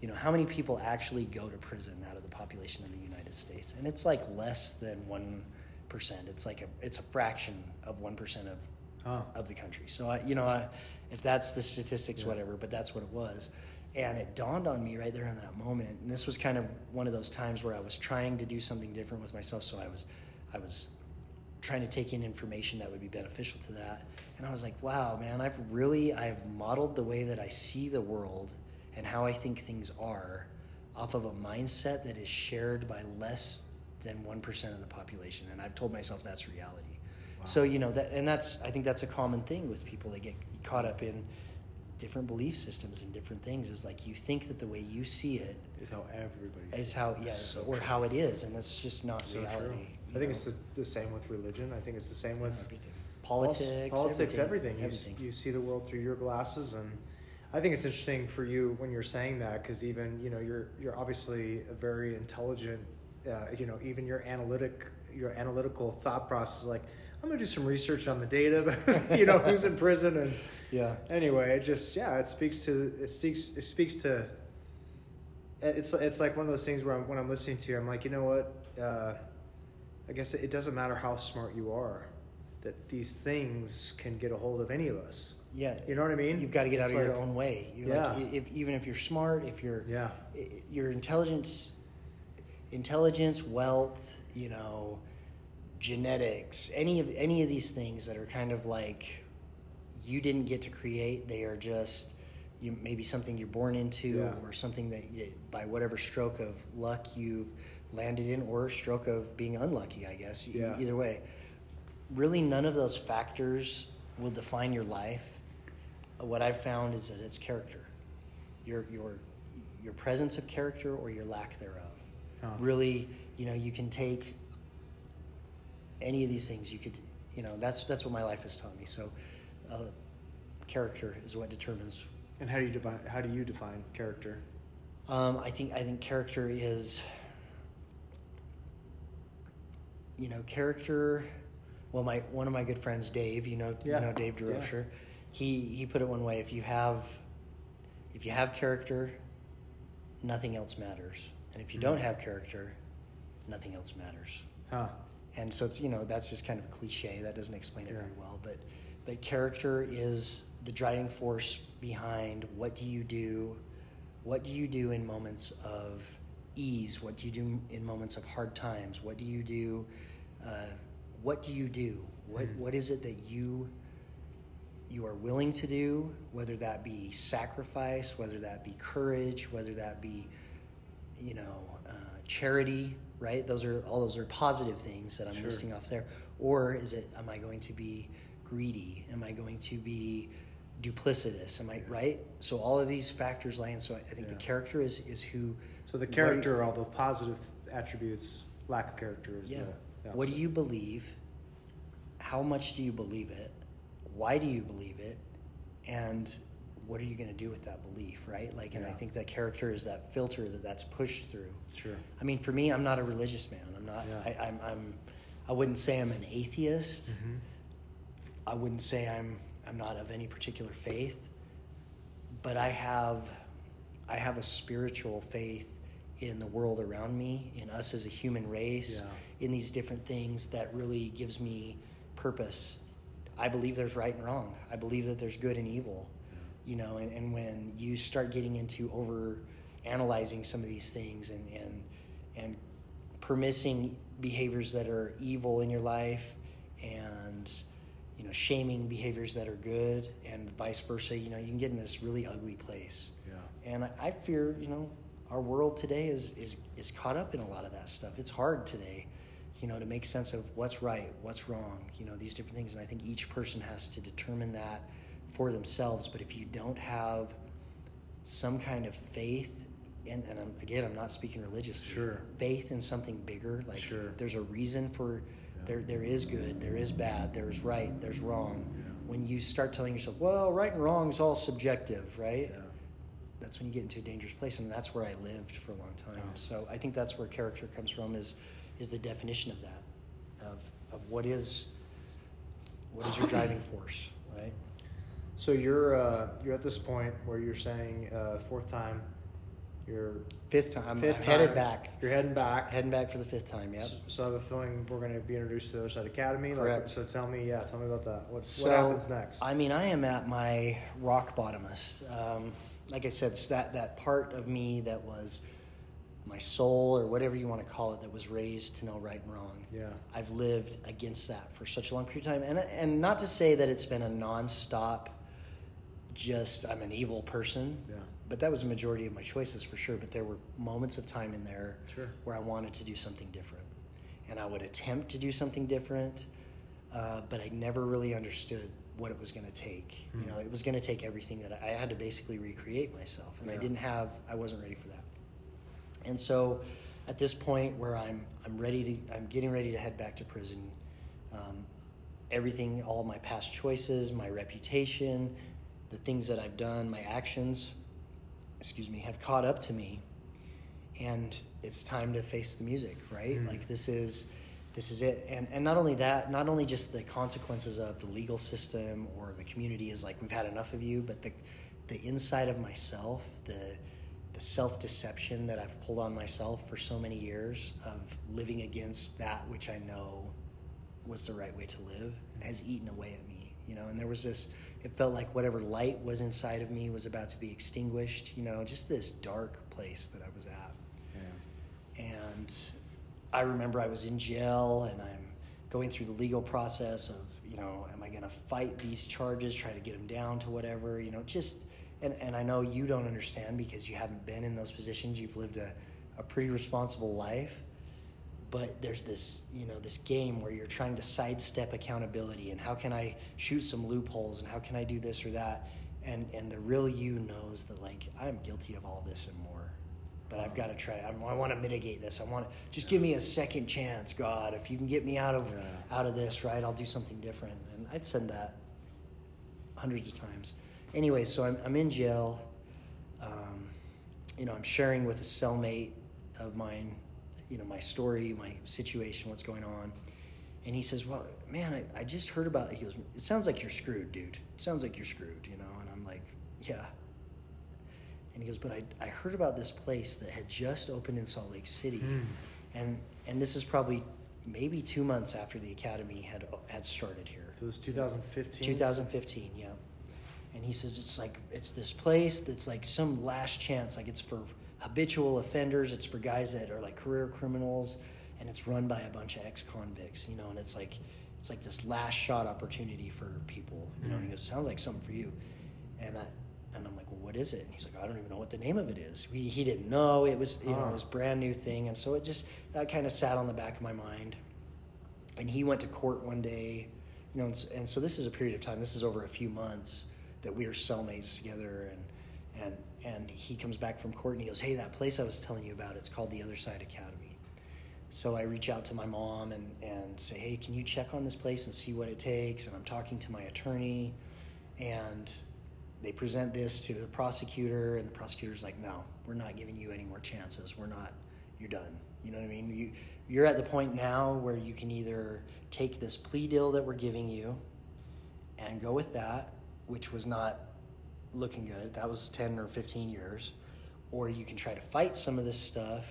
you know, how many people actually go to prison out of population in the United States, and it's like less than one percent. It's like a it's a fraction of one percent of Oh. of the country. So I, you know, I, if that's the statistics, Yeah. whatever, but that's what it was. And it dawned on me right there in that moment. And this was kind of one of those times where I was trying to do something different with myself. So I was, I was trying to take in information that would be beneficial to that. And I was like, wow, man, I've really, I've modeled the way that I see the world and how I think things are off of a mindset that is shared by less than 1% of the population. And I've told myself that's reality. So, you know, that, and that's, I think that's a common thing with people. They get caught up in different belief systems and different things is like you think that the way you see it Is how everybody is how, yeah, So or true. how it is. And that's just not So reality. you I think know? it's the, the same with religion. I think it's the same with everything. Politics, politics, everything. You, everything. s- you see the world through your glasses, and I think it's interesting for you when you're saying that because even you know you're you're obviously a very intelligent. Uh, you know, even your analytic your analytical thought process, like I'm gonna do some research on the data, [laughs] you know, who's in prison and yeah. anyway, it just yeah, it speaks to it speaks it speaks to. It's it's like one of those things where I'm, when I'm listening to you, I'm like, you know what? Uh, I guess it doesn't matter how smart you are, that these things can get a hold of any of us. Yeah. You know what I mean? You've got to get out It's of your own way. You're Yeah. like, if, even if you're smart, if you're, Yeah. your intelligence, intelligence, wealth, you know, genetics, any of any of these things that are kind of like you didn't get to create. They are just you maybe something you're born into, Yeah. or something that you, by whatever stroke of luck you've landed in, or stroke of being unlucky. I guess. Yeah. Either way, really none of those factors will define your life. What I've found is that it's character, your your your presence of character or your lack thereof. Huh. Really, you know, you can take any of these things. You could, you know, that's that's what my life has taught me. So, uh, character is what determines. And how do you define how do you define character? Um, I think I think character is, you know, character. Well, my one of my good friends, Dave. You know, Yeah. you know Dave Yeah. He he put it one way: if you have if you have character, nothing else matters, and if you don't have character, nothing else matters. Huh. And so it's you know that's just kind of a cliche that doesn't explain it Yeah. very well, but but character is the driving force behind what do you do, what do you do in moments of ease, what do you do in moments of hard times, what do you do, uh, what do you do, what Mhm. what is it that you you are willing to do, whether that be sacrifice, whether that be courage, whether that be, you know, uh, charity, right? Those are all those are positive things that I'm Sure. listing off there. Or is it, am I going to be greedy? Am I going to be duplicitous? Am I right? So all of these factors land. So I I think Yeah. the character is is who. So the what- character, all the positive attributes, lack of character is Yeah. the What do you believe? How much do you believe it? Why do you believe it? And what are you going to do with that belief, right? Like, and I think that character is that filter that that's pushed through. Sure. I mean, for me, I'm not a religious man. I'm not. Yeah. I, I'm, I'm. I wouldn't say I'm an atheist. mm-hmm. I wouldn't say I'm. I'm not of any particular faith. But I have. I have a spiritual faith in the world around me, in us as a human race, Yeah. in these different things that really gives me purpose. I believe there's right and wrong. I believe that there's good and evil. You know, and, and when you start getting into over analyzing some of these things and, and and permissing behaviors that are evil in your life and you know shaming behaviors that are good and vice versa you know you can get in this really ugly place Yeah. and I, I fear, you know, our world today is, is is caught up in a lot of that stuff. It's hard today, you know, to make sense of what's right, what's wrong, you know, these different things. And I think each person has to determine that for themselves. But if you don't have some kind of faith, and, and I'm, again, I'm not speaking religiously. Sure. Faith in something bigger, like Sure. there's a reason for Yeah. there. There is good, there is bad, there is right, there's wrong. Yeah. When you start telling yourself, well, right and wrong is all subjective, right? Yeah. that's when you get into a dangerous place and that's where i lived for a long time so i think that's where character comes from is is the definition of that of of what is what is your driving force right So you're uh, you're at this point where you're saying uh, fourth time, you're fifth time fifth I'm time, headed back You're heading back. heading back for the fifth time yep So I have a feeling we're going to be introduced to the Other Side Academy. Like, Correct. so tell me, yeah, tell me about that. What, so what happens next? i mean i am at my rock bottomest um, like i said that that part of me that was my soul or whatever you want to call it that was raised to know right and wrong yeah. I've lived against that for such a long period of time, and and not to say that it's been a nonstop. Just I'm an evil person, Yeah. but that was a majority of my choices for sure. But there were moments of time in there Sure. where I wanted to do something different, and I would attempt to do something different, uh, but I never really understood what it was going to take. You Mhm. know, it was going to take everything that I, I had to basically recreate myself, and I didn't have. I wasn't ready for that. And so, at this point where I'm I'm ready to I'm getting ready to head back to prison, um, everything, all my past choices, my reputation, the things that I've done, my actions, excuse me, have caught up to me, and it's time to face the music, right? Mhm. Like this is this is it and and not only that not only just the consequences of the legal system or the community is like we've had enough of you but the the inside of myself the the self-deception that I've pulled on myself for so many years of living against that which I know was the right way to live has eaten away at me you know? And there was this it felt like whatever light was inside of me was about to be extinguished you know? Just this dark place that I was at. Yeah. and I remember I was in jail and I'm going through the legal process of, you know, am I going to fight these charges, try to get them down to whatever, you know, just, and, and I know you don't understand because you haven't been in those positions. You've lived a, a pretty responsible life. But there's this, you know, this game where you're trying to sidestep accountability and how can I shoot some loopholes and how can I do this or that? And, and the real you knows that, like, I'm guilty of all this and more but I've got to try. I'm, I want to mitigate this. I want to just give me a second chance, God. If you can get me out of Yeah. out of this, right? I'll do something different. And I'd send that hundreds of times. Anyway, so I'm I'm in jail. Um, you know, I'm sharing with a cellmate of mine. You know, my story, my situation, what's going on, And he says, Well, man, I, I just heard about He goes, It sounds like you're screwed, dude. It sounds like you're screwed, you know? And I'm like, Yeah. And he goes, But I, I heard about this place that had just opened in Salt Lake City. Hmm. And, and this is probably maybe two months after the academy had, had started here. So it was 2015. 2015, yeah. And he says it's like it's this place that's like some last chance, like it's for habitual offenders, it's for guys that are like career criminals, and it's run by a bunch of ex-convicts, you know. And it's like it's like this last shot opportunity for people, you know. And he goes, "Sounds like something for you," and I. And I'm like, well, what is it? And he's like, I don't even know what the name of it is. We, he didn't know. It was, you know, Ah. this brand new thing. And so it just, that kind of sat on the back of my mind and he went to court one day you know and, s- and so this is a period of time this is over a few months that we are cellmates together and and and he comes back from court and he goes hey that place i was telling you about it's called the other side academy. So i reach out to my mom and and say hey can you check on this place and see what it takes? And i'm talking to my attorney and they present this to the prosecutor and the prosecutor's like no we're not giving you any more chances. We're not you're done. You know what i mean? You you're at the point now where you can either take this plea deal that we're giving you and go with that which was not looking good that was 10 or 15 years or you can try to fight some of this stuff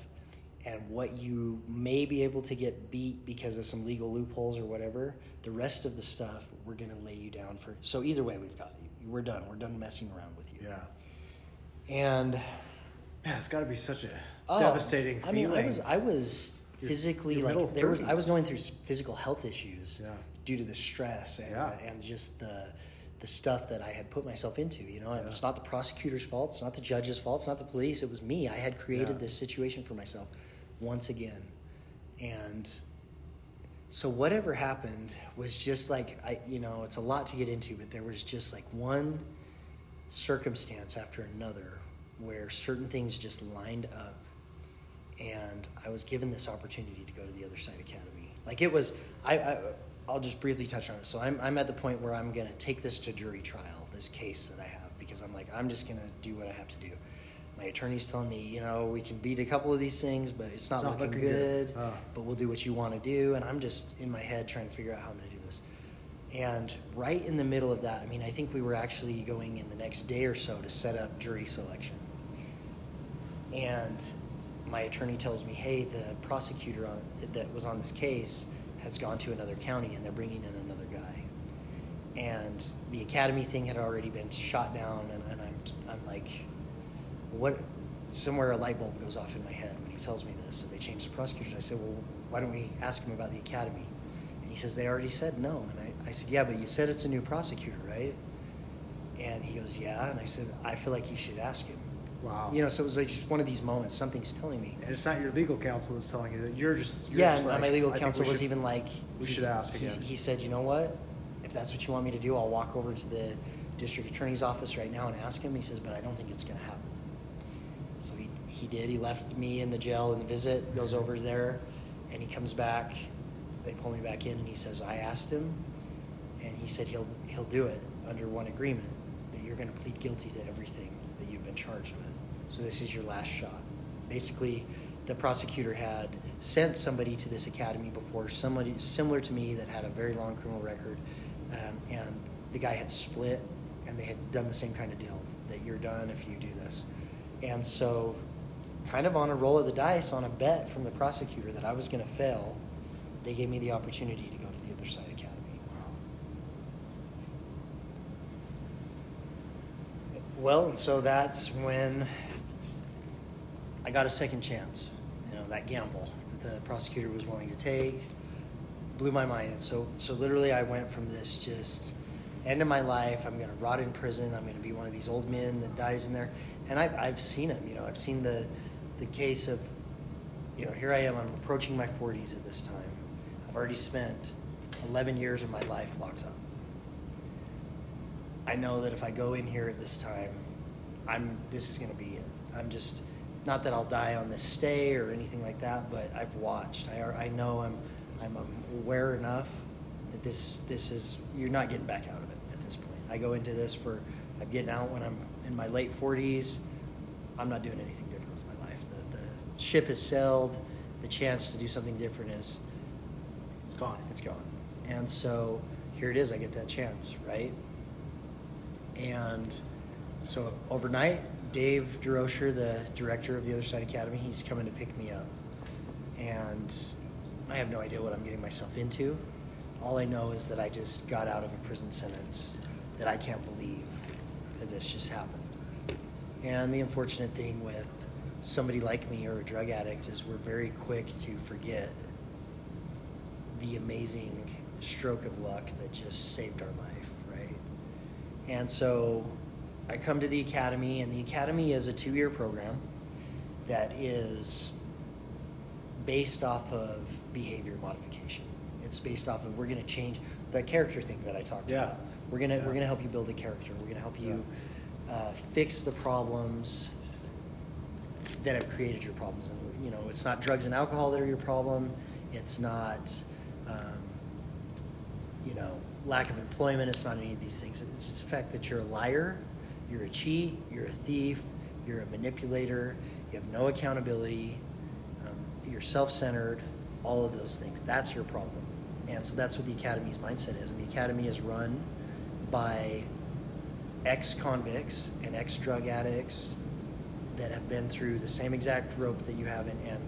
and what you may be able to get beat because of some legal loopholes or whatever the rest of the stuff we're going to lay you down for so either way we've got you we're done we're done messing around with you Yeah. and yeah, it's got to be such a oh, devastating I mean, feeling. I was I was Your- physically your like there was I was going through physical health issues Yeah. due to the stress and Yeah. uh, and just the the stuff that I had put myself into. You know, Yeah. it's not the prosecutor's fault. It's not the judge's fault. It's not the police. It was me. I had created Yeah. this situation for myself once again, and so whatever happened was just like I, you know, it's a lot to get into, but there was just like one circumstance after another where certain things just lined up and I was given this opportunity to go to the other side academy. Like it was, I, I I'll just briefly touch on it. So I'm, I'm at the point where I'm gonna take this to jury trial, this case that I have, because I'm like I'm just gonna do what I have to do. My attorney's telling me, you know, we can beat a couple of these things, but it's not, It's not looking, looking good. good. Ah. But we'll do what you want to do, and I'm just in my head trying to figure out how I'm gonna do this. And right in the middle of that, I mean, I think we were actually going in the next day or so to set up jury selection and my attorney tells me, "Hey, the prosecutor on, that was on this case has gone to another county, and they're bringing in another guy." And the academy thing had already been shot down, and, and I'm I'm like, "What?" Somewhere a light bulb goes off in my head when he tells me this. And they changed the prosecutor. I said, "Well, why don't we ask him about the academy?" And he says, "They already said no." And I, I said, "Yeah, but you said it's a new prosecutor, right?" And he goes, "Yeah." And I said, "I feel like you should ask him." Wow. You know, so it was like just one of these moments. Something's telling me. and it's not your legal counsel that's telling you that you're just. You're yeah, just and like, my legal counsel was should- even like, we should ask again. He said, you know what? If that's what you want me to do, I'll walk over to the district attorney's office right now and ask him. He says, but I don't think it's going to happen. So he, he did. He left me in the jail in the visit, goes over there, and he comes back. They pull me back in, and he says, I asked him, and he said he'll he'll do it under one agreement that you're going to plead guilty to everything that you've been charged with. So this is your last shot. Basically, the prosecutor had sent somebody to this academy before, somebody similar to me that had a very long criminal record, um, and the guy had split, and they had done the same kind of deal that you're done if you do this. And so, kind of on a roll of the dice, on a bet from the prosecutor that I was going to fail, they gave me the opportunity to go to the other side academy. Well, and so that's when I got a second chance. You know, that gamble that the prosecutor was willing to take blew my mind. And so, so literally, I went from this just end of my life. I'm going to rot in prison. I'm going to be one of these old men that dies in there. And I've, I've seen them. You know, I've seen the the case of, you know, here I am. I'm approaching my 40s at this time. I've already spent 11 years of my life locked up. I know that if I go in here at this time, I'm this is going to be it. I'm just not that I'll die on this stay or anything like that, but I've watched. I I know I'm I'm aware enough that this this is you're not getting back out of it at this point. I go into this for I'm getting out when I'm in my late 40s. I'm not doing anything different with my life. The the ship has sailed. The chance to do something different is It's gone. It's gone. And so here it is. I get that chance, right? And so overnight, Dave Durocher, the director of the Other Side Academy, he's coming to pick me up. And I have no idea what I'm getting myself into. All I know is that I just got out of a prison sentence that I can't believe that this just happened. And the unfortunate thing with somebody like me or a drug addict is we're very quick to forget the amazing stroke of luck that just saved our life, right? And so I come to the academy, and the academy is a two year program that is based off of behavior modification. It's based off of we're going to change the character thing that I talked Yeah. about. We're gonna Yeah. we're gonna help you build a character. We're gonna help you uh, fix the problems that have created your problems. And you know, it's not drugs and alcohol that are your problem. It's not, um, you know, lack of employment. It's not any of these things. It's just the fact that you're a liar, you're a cheat, you're a thief, you're a manipulator. You have no accountability. Um, you're self-centered. All of those things. That's your problem. And so that's what the academy's mindset is. And the academy is run by ex-convicts and ex-drug addicts that have been through the same exact rope that you have, and, and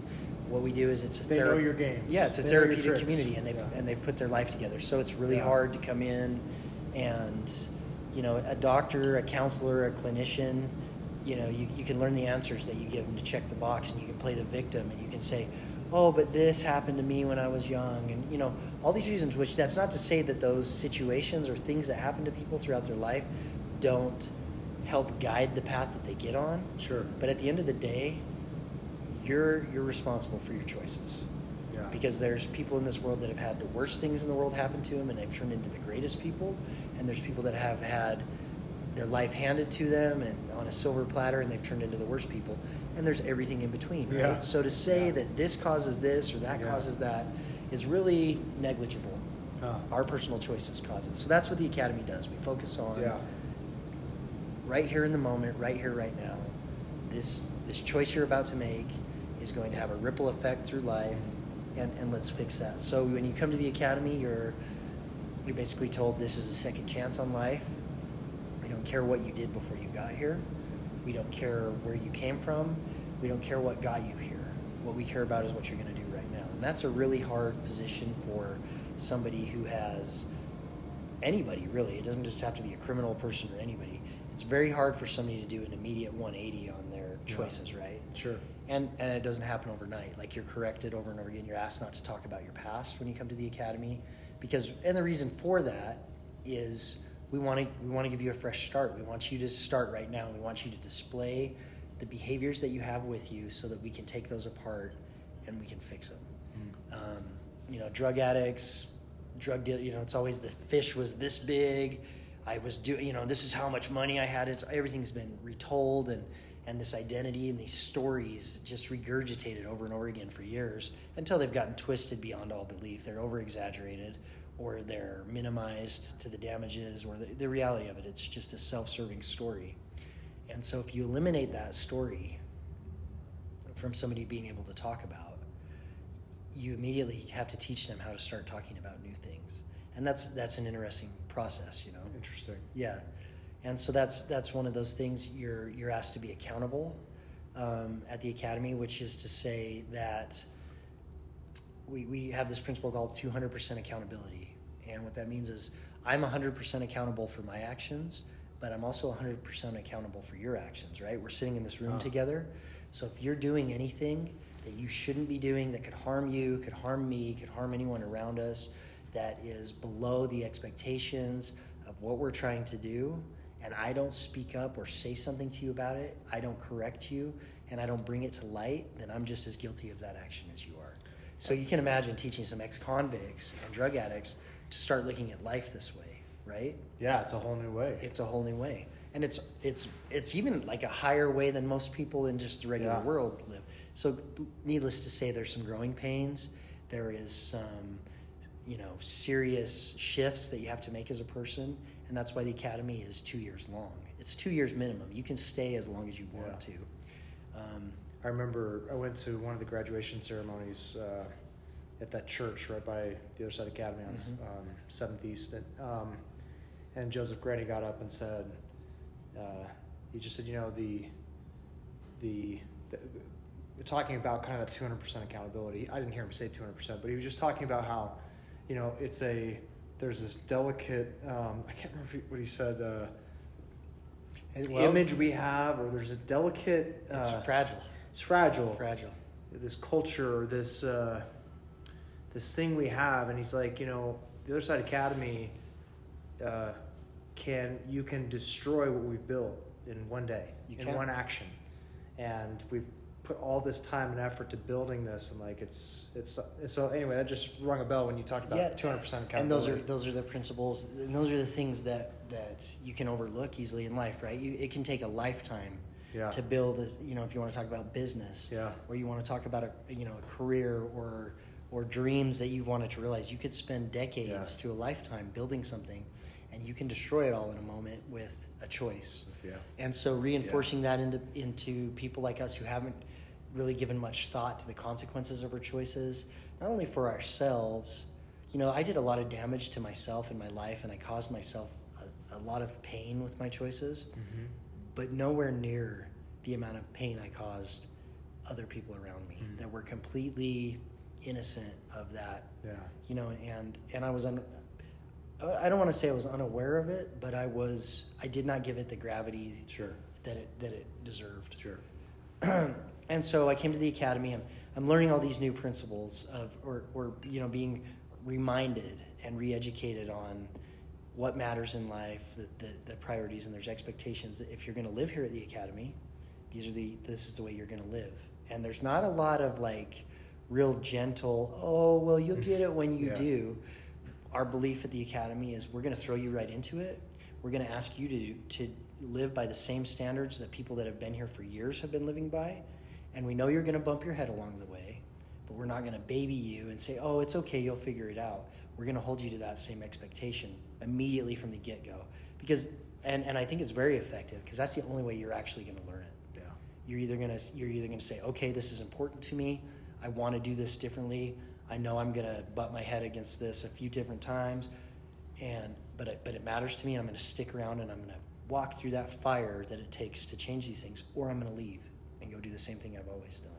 what we do is it's a They know your games. Yeah, it's a They therapeutic community, and they've Yeah. and they've put their life together. So it's really Yeah. hard to come in, and you know, a doctor, a counselor, a clinician, you know, you, you can learn the answers that you give them to check the box, and you can play the victim, and you can say, oh, but this happened to me when I was young, and you know, all these reasons. Which that's not to say that those situations or things that happen to people throughout their life don't help guide the path that they get on. Sure. But at the end of the day, you're you're responsible for your choices. Yeah. Because there's people in this world that have had the worst things in the world happen to them and they've turned into the greatest people, and there's people that have had their life handed to them and on a silver platter and they've turned into the worst people. And there's everything in between, right? Yeah. So to say Yeah. that this causes this or that Yeah. causes that is really negligible. Our personal choices cause it. So that's what the academy does. We focus on right here in the moment, right here, right now. This this choice you're about to make is going to have a ripple effect through life, and, and let's fix that. So when you come to the academy, you're you're basically told this is a second chance on life. We don't care what you did before you got here. We don't care where you came from. We don't care what got you here. What we care about is what you're going to do right now. And that's a really hard position for somebody who has anybody really. It doesn't just have to be a criminal person or anybody. It's very hard for somebody to do an immediate 180 on their Yeah. choices, right? Sure. And and it doesn't happen overnight. Like you're corrected over and over again. You're asked not to talk about your past when you come to the academy, because and the reason for that is we want to we want to give you a fresh start. We want you to start right now. We want you to display the behaviors that you have with you, so that we can take those apart and we can fix them. Um, you know, drug addicts, drug deal. You know, it's always the fish was this big. I was doing. You know, this is how much money I had. It's everything's been retold and and this identity and these stories just regurgitated over and over again for years until they've gotten twisted beyond all belief. They're over exaggerated or they're minimized to the damages or the, the reality of it. It's just a self serving story. And so if you eliminate that story from somebody being able to talk about, you immediately have to teach them how to start talking about new things. And that's that's an interesting process, you know. Interesting. Yeah, and so that's that's one of those things you're you're asked to be accountable um, at the academy, which is to say that we we have this principle called 200% accountability, and what that means is I'm 100% accountable for my actions, but I'm also 100% accountable for your actions. Right? We're sitting in this room Ah. together, so if you're doing anything that you shouldn't be doing that could harm you, could harm me, could harm anyone around us, that is below the expectations of what we're trying to do, and I don't speak up or say something to you about it, I don't correct you, and I don't bring it to light, then I'm just as guilty of that action as you are. So you can imagine teaching some ex convicts and drug addicts to start looking at life this way, right? Yeah, it's a whole new way. It's a whole new way. And it's it's it's even like a higher way than most people in just the regular Yeah. world live. So needless to say there's some growing pains. There is some you know serious shifts that you have to make as a person and that's why the academy is two years long it's two years minimum you can stay as long as you want Yeah. to um, I remember I went to one of the graduation ceremonies uh, at that church right by the other side of academy on Mhm. um, Seventh East, and um, and Joseph Grenny got up and said, uh, he just said, you know, the the, the talking about kind of that 200% accountability. I didn't hear him say 200%, but he was just talking about how, you know, it's a there's this delicate. Um, I can't remember what he said. Uh, well, image we have, or there's a delicate. Uh, It's fragile. it's fragile. Fragile. This culture, this uh, this thing we have, and he's like, you know, the other side academy uh, can you can destroy what we've built in one day, You in can. one action, and we've put all this time and effort to building this, and like it's it's, it's so anyway. That just rung a bell when you talked about Yeah, two hundred percent accountability And those are those are the principles, and those are the things that that you can overlook easily in life, right? You, it can take a lifetime Yeah. to build. A, you know, if you want to talk about business, Yeah. or you want to talk about a you know a career or or dreams that you've wanted to realize, you could spend decades Yeah. to a lifetime building something, and you can destroy it all in a moment with a choice. yeah. And so reinforcing that into into people like us who haven't really given much thought to the consequences of our choices, not only for ourselves, you know, I did a lot of damage to myself in my life and I caused myself a, a lot of pain with my choices, Mm-hmm. but nowhere near the amount of pain I caused other people around me Mhm. that were completely innocent of that Yeah. you know and and i was un, i don't want to say i was unaware of it but i was i did not give it the gravity Sure. that it that it deserved Sure. [clears throat] and so i came to the academy i'm, I'm learning all these new principles of or, or you know being reminded and re-educated on what matters in life the, the, the priorities and there's expectations that if you're going to live here at the academy these are the this is the way you're going to live. And there's not a lot of like real gentle oh well you'll get it when you [laughs] Yeah. do. Our belief at the academy is we're going to throw you right into it. We're going to ask you to to live by the same standards that people that have been here for years have been living by and we know you're going to bump your head along the way but we're not going to baby you and say oh it's okay you'll figure it out we're going to hold you to that same expectation immediately from the get-go because and, and i think it's very effective because that's the only way you're actually going to learn it Yeah. you're either gonna you're either gonna say, okay, this is important to me. I want to do this differently. I know I'm gonna butt my head against this a few different times, and but it, but it matters to me, and I'm gonna stick around and I'm gonna walk through that fire that it takes to change these things, or I'm gonna leave and go do the same thing I've always done.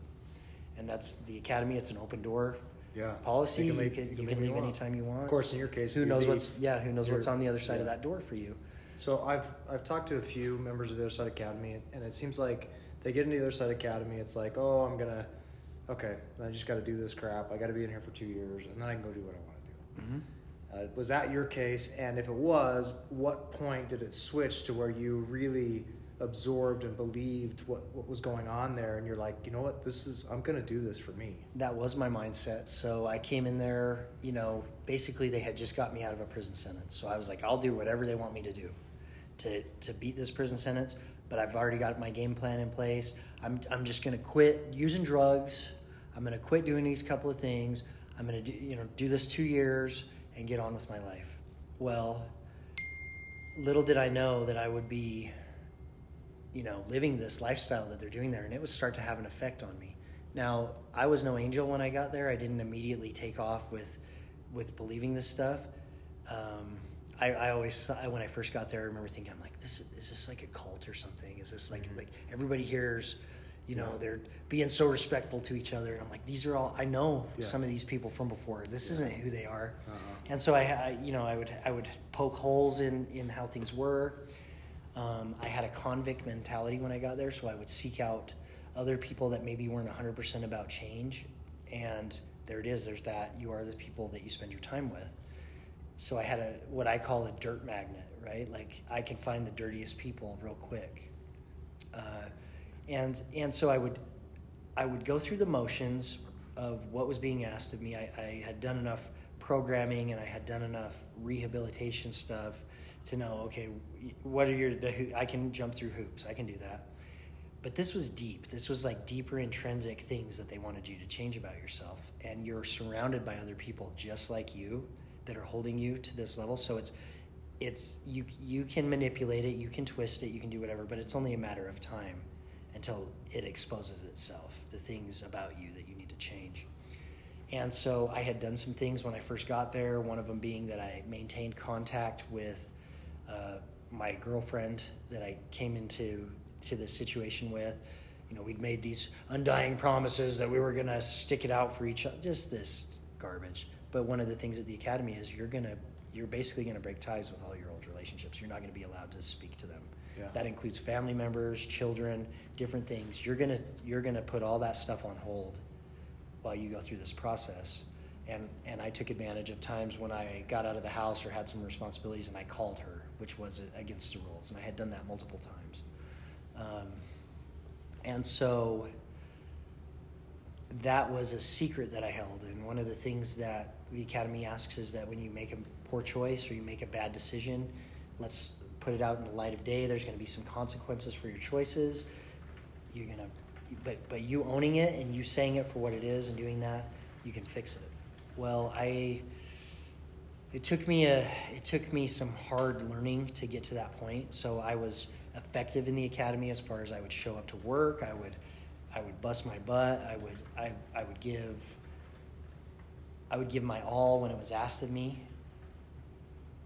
And that's the academy. It's an open door Yeah. policy. You can, leave- you can, leave, when you anytime you want. Of course, in your case, who you knows leave, what's yeah who knows what's on the other side of that door for you. So I've I've talked to a few members of the Other Side Academy, and it seems like they get into the Other Side Academy. It's like, oh, I'm gonna, okay, I just got to do this crap. I got to be in here for two years, and then I can go do what I want to do. Mm-hmm. Uh, was that your case? And if it was, what point did it switch to where you really absorbed and believed what, what was going on there? And you're like, you know what, this is, I'm going to do this for me. that was my mindset. So I came in there, you know, basically they had just got me out of a prison sentence. So I was like, I'll do whatever they want me to do to, to beat this prison sentence. But I've already got my game plan in place. I'm, I'm just going to quit using drugs. I'm going to quit doing these couple of things. I'm going to you know, do this two years and get on with my life. Well, little did I know that I would be you know, living this lifestyle that they're doing there, and it would start to have an effect on me. Now, I was no angel when I got there. I didn't immediately take off with with believing this stuff. Um, I, I always when I first got there, I remember thinking, I'm like, this is, is this like a cult or something? Is this like Mhm. like everybody here's, you know, Yeah. they're being so respectful to each other, and I'm like, these are all I know Yeah. some of these people from before. This Yeah. isn't who they are. Uh-huh. And so I, I, you know, I would I would poke holes in in how things were. Um, I had a convict mentality when I got there, so I would seek out other people that maybe weren't 100% about change. And there it is. There's that. You are the people that you spend your time with. So I had a what I call a dirt magnet, right? Like I can find the dirtiest people real quick. Uh, and and so I would I would go through the motions of what was being asked of me. I, I had done enough programming and I had done enough rehabilitation stuff to know okay, what are your the I can jump through hoops. I can do that. But this was deep. This was like deeper intrinsic things that they wanted you to change about yourself, and you're surrounded by other people just like you that are holding you to this level. So it's it's you you can manipulate it, you can twist it, you can do whatever, but it's only a matter of time until it exposes itself, the things about you that you need to change. And so I had done some things when I first got there. One of them being that I maintained contact with uh, my girlfriend that I came into to this situation with. You know, we'd made these undying promises that we were going to stick it out for each other. Just this garbage. But one of the things at the academy is you're going to you're basically going to break ties with all your old relationships. You're not going to be allowed to speak to them. Yeah. That includes family members, children, different things. You're gonna you're gonna put all that stuff on hold while you go through this process. And and I took advantage of times when I got out of the house or had some responsibilities, and I called her, which was against the rules, and I had done that multiple times. Um, and so that was a secret that I held. And one of the things that the academy asks is that when you make a poor choice or you make a bad decision, let's put it out in the light of day. There's going to be some consequences for your choices. You're going to, but but you owning it and you saying it for what it is and doing that, you can fix it. Well, I. It took me a it took me some hard learning to get to that point. So I was effective in the academy as far as I would show up to work. I would I would bust my butt. I would I, I would give I would give my all when it was asked of me.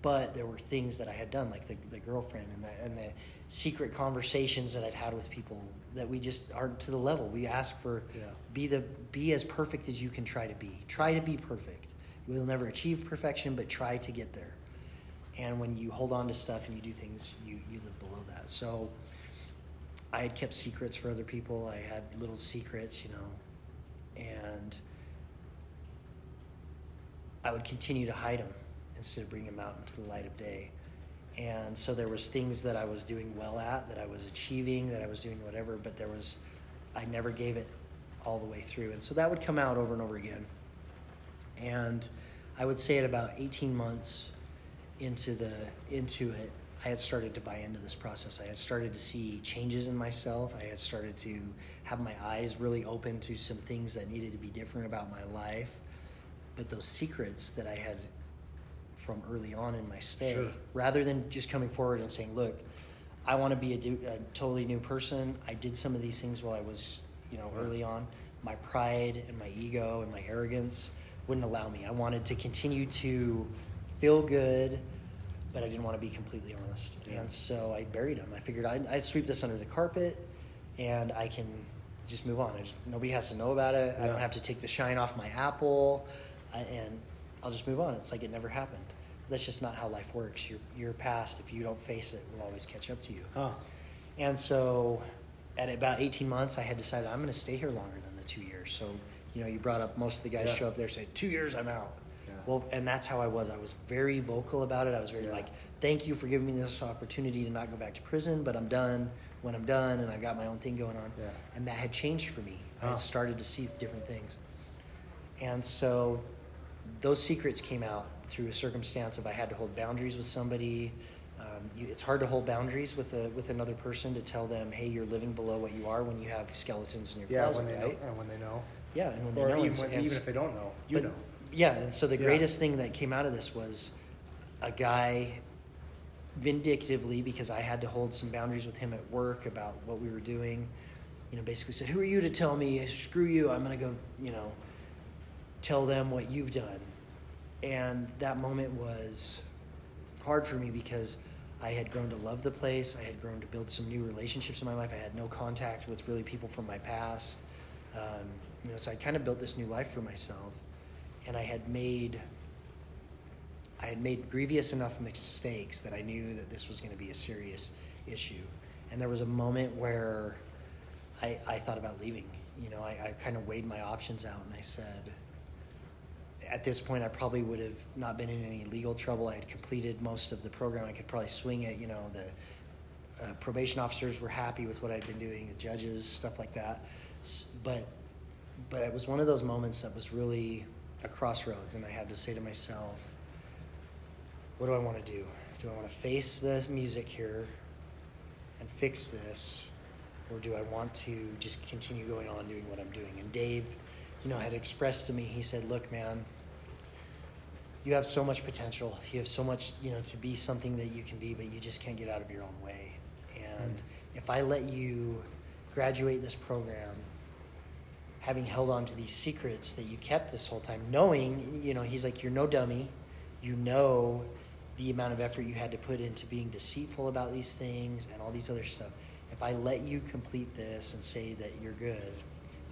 But there were things that I had done, like the, the girlfriend and the, and the secret conversations that I'd had with people that we just aren't to the level. We ask for Yeah. be the be as perfect as you can try to be. Try to be perfect. You'll never achieve perfection, but try to get there. And when you hold on to stuff and you do things, you, you live below that. So I had kept secrets for other people. I had little secrets, you know, and I would continue to hide them instead of bringing them out into the light of day. And so there was things that I was doing well at, that I was achieving, that I was doing whatever, but there was I never gave it all the way through. And so that would come out over and over again. And I would say at about 18 months into the into it, I had started to buy into this process. I had started to see changes in myself. I had started to have my eyes really open to some things that needed to be different about my life. But those secrets that I had from early on in my stay, Sure. rather than just coming forward and saying, "Look, I want to be a, a totally new person. I did some of these things while I was, you know, early on. My pride and my ego and my arrogance wouldn't allow me. I wanted to continue to feel good, but I didn't want to be completely honest. Yeah. And so I buried them. I figured I'd, I'd sweep this under the carpet, and I can just move on. I just, nobody has to know about it. I don't have to take the shine off my apple, I, and I'll just move on. It's like it never happened. That's just not how life works. Your your past, if you don't face it, will always catch up to you. Huh. And so, at about 18 months, I had decided I'm going to stay here longer than the two years. So, you know, you brought up most of the guys Yeah. show up there say two years, I'm out. Yeah. Well, and that's how I was. I was very vocal about it. I was very Yeah. like, thank you for giving me this opportunity to not go back to prison, but I'm done when I'm done, and I've got my own thing going on. Yeah. And that had changed for me. I had started to see different things. And so, those secrets came out through a circumstance of I had to hold boundaries with somebody. Um, you, it's hard to hold boundaries with a with another person to tell them, hey, you're living below what you are when you have skeletons in your Yeah, closet, when they right? know, and when they know, Yeah, and when they or know, even, and s- when, and even s- if they don't know, you but- know. Yeah, and so the Yeah. greatest thing that came out of this was a guy vindictively because I had to hold some boundaries with him at work about what we were doing. You know, basically said, "Who are you to tell me? Screw you! I'm gonna go. You know, tell them what you've done." And that moment was hard for me because I had grown to love the place. I had grown to build some new relationships in my life. I had no contact with really people from my past. Um, you know, so I kind of built this new life for myself, and I had made I had made grievous enough mistakes that I knew that this was going to be a serious issue. And there was a moment where I, I thought about leaving. You know, I, I kind of weighed my options out and I said, at this point, I probably would have not been in any legal trouble. I had completed most of the program. I could probably swing it. You know, the uh, probation officers were happy with what I'd been doing, the judges, stuff like that. But, but it was one of those moments that was really a crossroads, and I had to say to myself, what do I want to do? Do I want to face the music here and fix this, or do I want to just continue going on doing what I'm doing? And Dave, you know, had expressed to me, he said, "Look, man, you have so much potential. You have so much, you know, to be something that you can be, but you just can't get out of your own way. And mm. if I let you graduate this program having held on to these secrets that you kept this whole time, knowing, you know, he's like, you're no dummy. You know the amount of effort you had to put into being deceitful about these things and all these other stuff. If I let you complete this and say that you're good,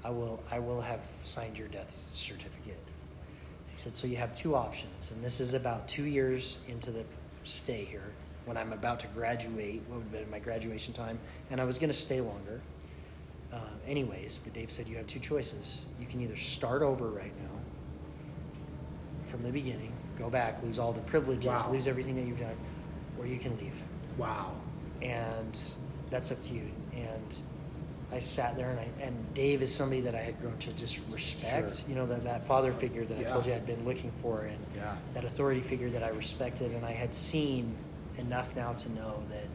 I will I will have signed your death certificate. He said, so you have two options, and this is about two years into the stay here when I'm about to graduate, what would have been my graduation time, and I was going to stay longer. Uh, anyways, but Dave said you have two choices. You can either start over right now from the beginning, go back, lose all the privileges, Wow. lose everything that you've done, or you can leave. Wow. And that's up to you. And I sat there, and I, and Dave is somebody that I had grown to just respect. Sure. You know, that, that father figure that I told you I'd been looking for, and Yeah. that authority figure that I respected, and I had seen enough now to know that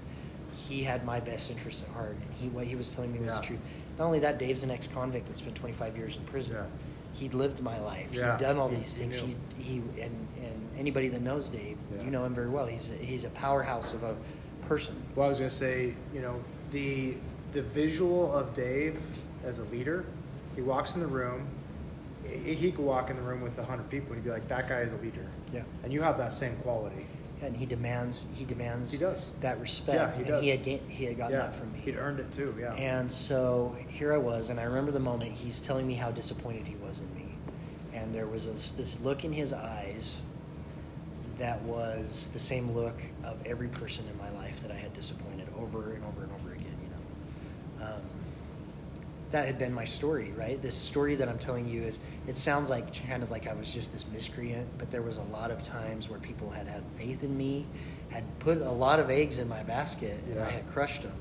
he had my best interests at heart, and he what he was telling me was Yeah. the truth. Not only that, Dave's an ex-convict that spent 25 years in prison. Yeah. He'd lived my life. Yeah. He'd done all He- these he things. knew. He, he and and anybody that knows Dave, Yeah. you know him very well. He's a, he's a powerhouse of a person. Well, I was gonna say, you know, the the visual of Dave as a leader. He walks in the room. He he could walk in the room with a hundred people, and he'd be like, "That guy is a leader." Yeah. And you have that same quality. And he demands he demands He does. that respect. Yeah, he and does. he had ga- he had gotten yeah. that from me. He'd earned it too. Yeah. And so here I was, and I remember the moment he's telling me how disappointed he was in me. And there was this, this look in his eyes that was the same look of every person in my life that I had disappointed over and over and over again, you know. Um, that had been my story, right? This story that I'm telling you is, it sounds like kind of like I was just this miscreant, but there was a lot of times where people had had faith in me, had put a lot of eggs in my basket, and I had crushed them.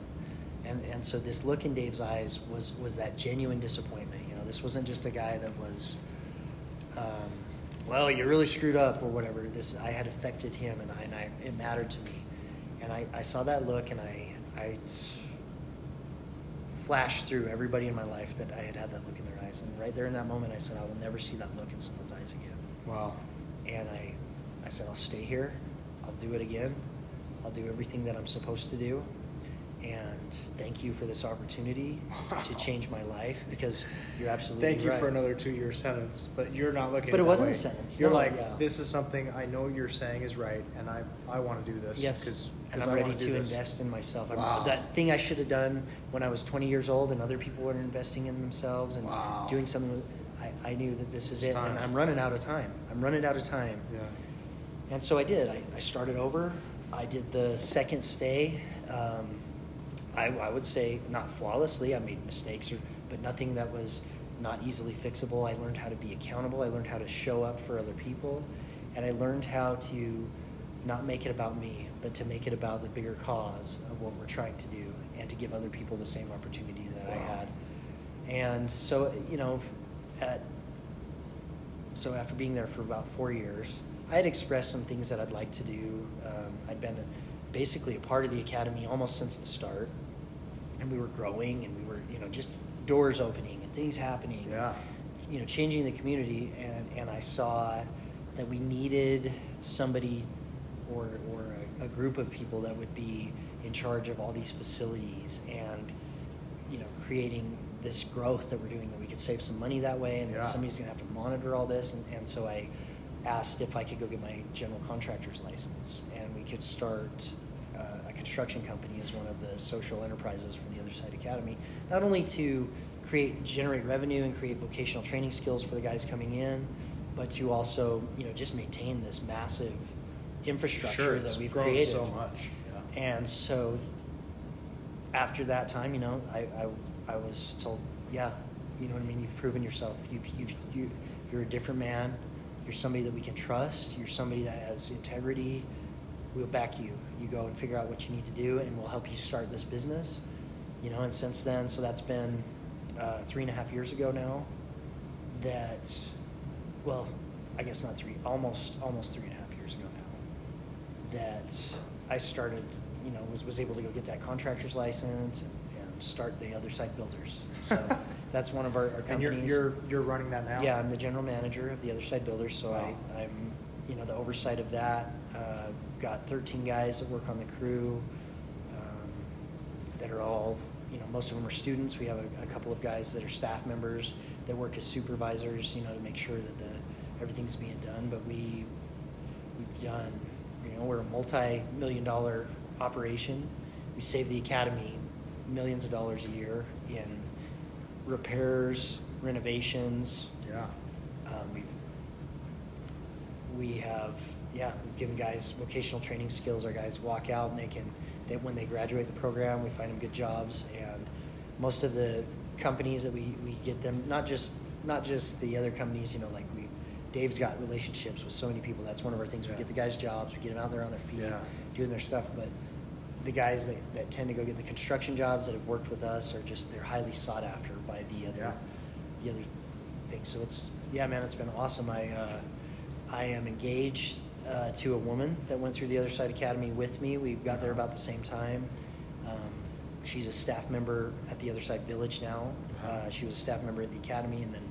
And, and so this look in Dave's eyes was, was that genuine disappointment. You know, this wasn't just a guy that was, um, well, you really screwed up or whatever. This I had affected him, and I, and I it mattered to me. And I, I saw that look, and I I flashed through everybody in my life that I had had that look in their eyes. And right there in that moment, I said, I will never see that look in someone's eyes again. wow. And I, I said, I'll stay here. I'll do it again. I'll do everything that I'm supposed to do. And thank you for this opportunity Wow. to [laughs] change my life because you're absolutely Thank you right. for another two-year sentence, but you're not looking. But it wasn't way. a sentence. You're No, like, yeah. this is something I know you're saying is right, and I I want to do this. Yes, Cause, and I'm I ready wanna this. invest in myself. Wow. That thing I should have done when I was 20 years old, and other people were investing in themselves and Wow. doing something. with- I, I knew that this is It's it, and. I'm running out of time. I'm running out of time. Yeah. And so I did. I, I started over. I did the second stay. Um, I, I would say not flawlessly. I made mistakes, or, but nothing that was not easily fixable. I learned how to be accountable. I learned how to show up for other people, and I learned how to not make it about me, but to make it about the bigger cause of what we're trying to do, and to give other people the same opportunity that I had. And so, you know, at so after being there for about four years, I had expressed some things that I'd like to do. Um, I'd been basically a part of the academy almost since the start, and we were growing, and we were, you know, just doors opening and things happening. Yeah. You know, changing the community, and and I saw that we needed somebody or or a, group of people that would be in charge of all these facilities and you know creating this growth that we're doing that we could save some money that way and Yeah. somebody's going to have to monitor all this and, and so i asked if i could go get my general contractor's license and we could start uh, a construction company as one of the social enterprises for the other side academy not only to create generate revenue and create vocational training skills for the guys coming in but to also you know just maintain this massive infrastructure Sure, that we've grown created so much. Yeah. and so after that time, you know, I, I, I was told, yeah, you know what I mean? You've proven yourself. You've, you've, you, you're a different man. You're somebody that we can trust. You're somebody that has integrity. We'll back you. You go and figure out what you need to do, and we'll help you start this business. You know, and since then, so that's been uh, three and a half years ago now. That, well, I guess not three, almost almost three and a half years ago now that I started, you know, was, was able to go get that contractor's license and, and start the other side builders. So [laughs] that's one of our, our And companies. you're you're you're running that now. yeah, I'm the general manager of the other side builders. So Wow. I, I'm, you know, the oversight of that. Uh, got 13 guys that work on the crew um, that are all you know, most of them are students. We have a, a, couple of guys that are staff members that work as supervisors, you know, to make sure that the everything's being done. But we we've done, know, we're a multi-million dollar operation. We save the academy millions of dollars a year in repairs, renovations. Yeah. Um, we've we have yeah we've given guys vocational training skills. Our guys walk out and they can they, when they graduate the program, we find them good jobs. And most of the companies that we, we get them not just not just the other companies, you know, like Dave's got relationships with so many people. That's one of our things. Yeah. We get the guys jobs. We get them out there on their feet, yeah. doing their stuff. But the guys that, that tend to go get the construction jobs that have worked with us are just they're highly sought after by the other yeah. the other things. So it's yeah, man, it's been awesome. I uh, I am engaged uh, to a woman that went through the Other Side Academy with me. We got there about the same time. Um, she's a staff member at the Other Side Village now. Uh-huh. Uh, she was a staff member at the academy, and then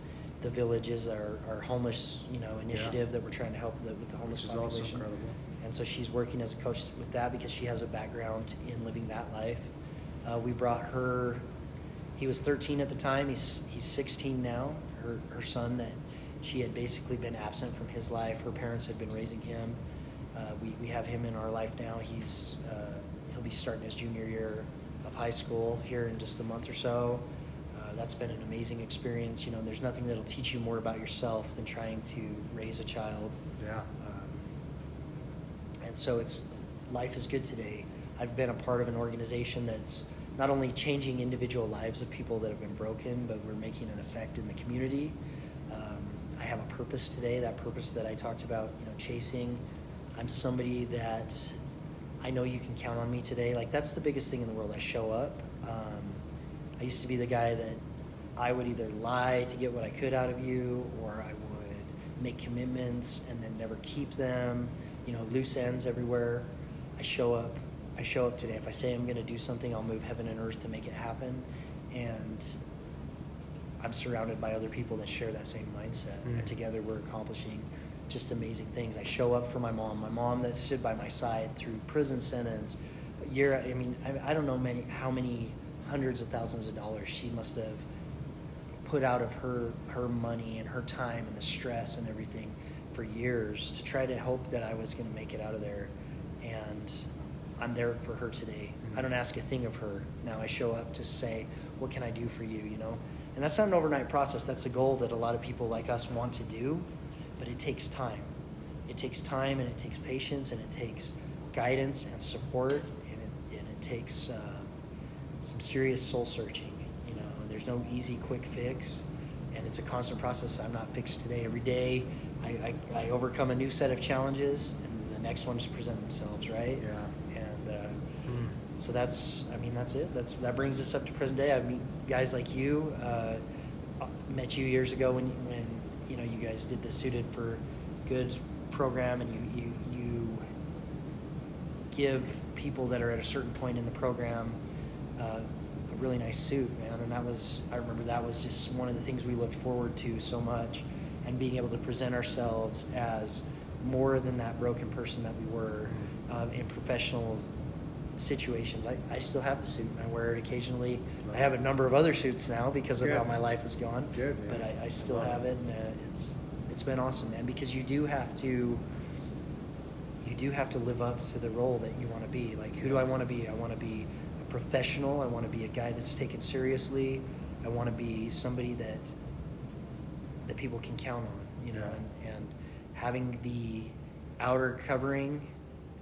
the villages are our homeless, you know, initiative yeah. that we're trying to help the, with the homeless Which population. Is also incredible and so she's working as a coach with that because she has a background in living that life. Uh, we brought her. He was 13 at the time. He's he's 16 now. Her her son that she had basically been absent from his life. Her parents had been raising him. Uh, we we have him in our life now. He's uh, he'll be starting his junior year of high school here in just a month or so. That's been an amazing experience. You know, there's nothing that'll teach you more about yourself than trying to raise a child. Yeah and so it's life is good today. I've been a part of an organization that's not only changing individual lives of people that have been broken, but we're making an effect in the community. Um, I have a purpose today. That purpose that I talked about, you know, chasing. I'm somebody that I know you can count on me today. Like that's the biggest thing in the world. I show up. Um, I used to be the guy that I would either lie to get what I could out of you, or I would make commitments and then never keep them you know, loose ends everywhere. I show up. I show up today. If I say I'm going to do something, I'll move heaven and earth to make it happen. And I'm surrounded by other people that share that same mindset. Mm-hmm. And together we're accomplishing just amazing things. I show up for my mom. My mom that stood by my side through prison sentence, year. I mean, I, I don't know many how many hundreds of thousands of dollars she must have put out of her her money and her time and the stress and everything for years to try to hope that I was going to make it out of there. And I'm there for her today. Mm-hmm. I don't ask a thing of her. Now I show up to say, what can I do for you, you know? And that's not an overnight process. That's a goal that a lot of people like us want to do, but it takes time. It takes time and it takes patience and it takes guidance and support and it, and it takes uh, some serious soul searching? There's no easy, quick fix and it's a constant process. I'm not fixed today. Every day I, I, I, overcome a new set of challenges, and the next ones present themselves, right? Yeah. And uh, mm. so that's, I mean, that's it. That's that brings us up to present day. I meet guys like you. Uh, met you years ago when when you know you guys did the Suited for Good program, and you you you give people that are at a certain point in the program. Uh, a really nice suit, man, and that was I remember that was just one of the things we looked forward to so much and being able to present ourselves as more than that broken person that we were um, in professional situations. I, I still have the suit and I wear it occasionally. Right. I have a number of other suits now because of Good. how my life has gone. Good, but I, I still have it, and uh, it's it's been awesome, man. Because you do have to you do have to live up to the role that you want to be. Like, who do I want to be? I want to be professional. I want to be a guy that's taken seriously. I want to be somebody that that people can count on, you know, and, and having the outer covering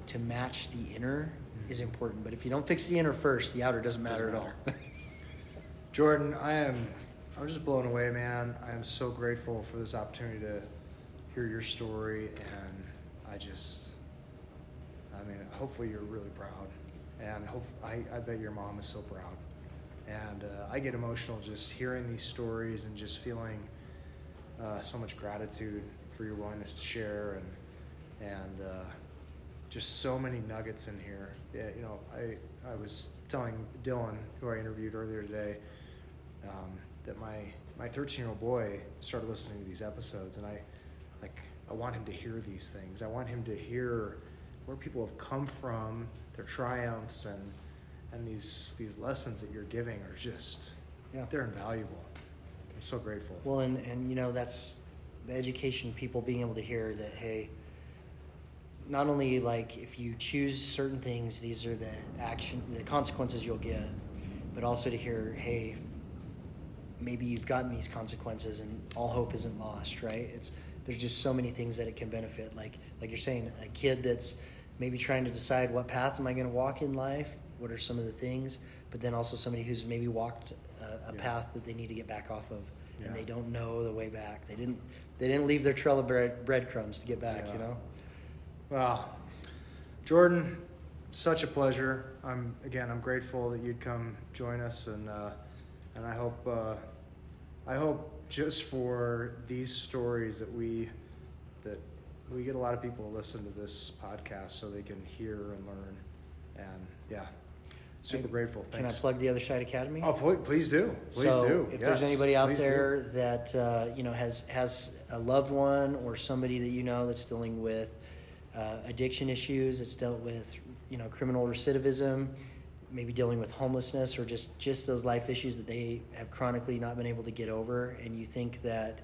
to match the inner mm-hmm. is important. But if you don't fix the inner first, the outer doesn't matter doesn't at all. [laughs] Jordan, I am I'm just blown away, man. I am so grateful for this opportunity to hear your story and I just I mean, hopefully you're really proud. And hope I, I bet your mom is so proud. And uh, I get emotional just hearing these stories and just feeling uh, so much gratitude for your willingness to share and and uh, just so many nuggets in here. Yeah, you know, I I was telling Dylan, who I interviewed earlier today, um, that my my 13 year old boy started listening to these episodes, and I like I want him to hear these things. I want him to hear where people have come from, their triumphs, and and these these lessons that you're giving are just Yeah. they're invaluable. I'm so grateful. Well, and, and you know, that's the education people being able to hear that, hey, not only like if you choose certain things, these are the action, the consequences you'll get, but also to hear, hey, maybe you've gotten these consequences and all hope isn't lost, right? It's there's just so many things that it can benefit. Like like you're saying, a kid that's maybe trying to decide what path am I going to walk in life? What are some of the things? But then also somebody who's maybe walked a, a Yeah. path that they need to get back off of, and they don't know the way back. They didn't they didn't leave their trail of bread, breadcrumbs to get back. Yeah. You know. Well, Jordan, such a pleasure. I'm again. I'm grateful that you'd come join us, and uh, and I hope uh, I hope just for these stories that we we get a lot of people to listen to this podcast so they can hear and learn, and yeah, super Hey, grateful. Can I plug the other side academy? Oh, please, please do. Please so do. if Yes, there's anybody out please do. there that uh, you know has has a loved one or somebody that you know that's dealing with uh, addiction issues, that's dealt with you know criminal recidivism, maybe dealing with homelessness or just just those life issues that they have chronically not been able to get over, and you think that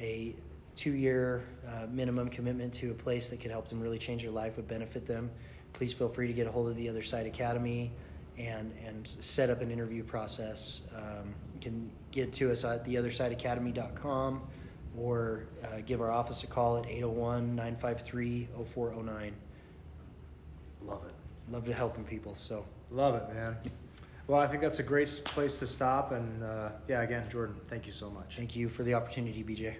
a two-year uh, minimum commitment to a place that could help them really change their life would benefit them, please feel free to get a hold of the Other Side Academy and and set up an interview process. Um, you can get to us at theothersideacademy.com or uh, give our office a call at 801 953 0409. Love it. Love to helping people. So, Love it, man. Well, I think that's a great place to stop. And uh, yeah, again, Jordan, thank you so much. thank you for the opportunity, BJ.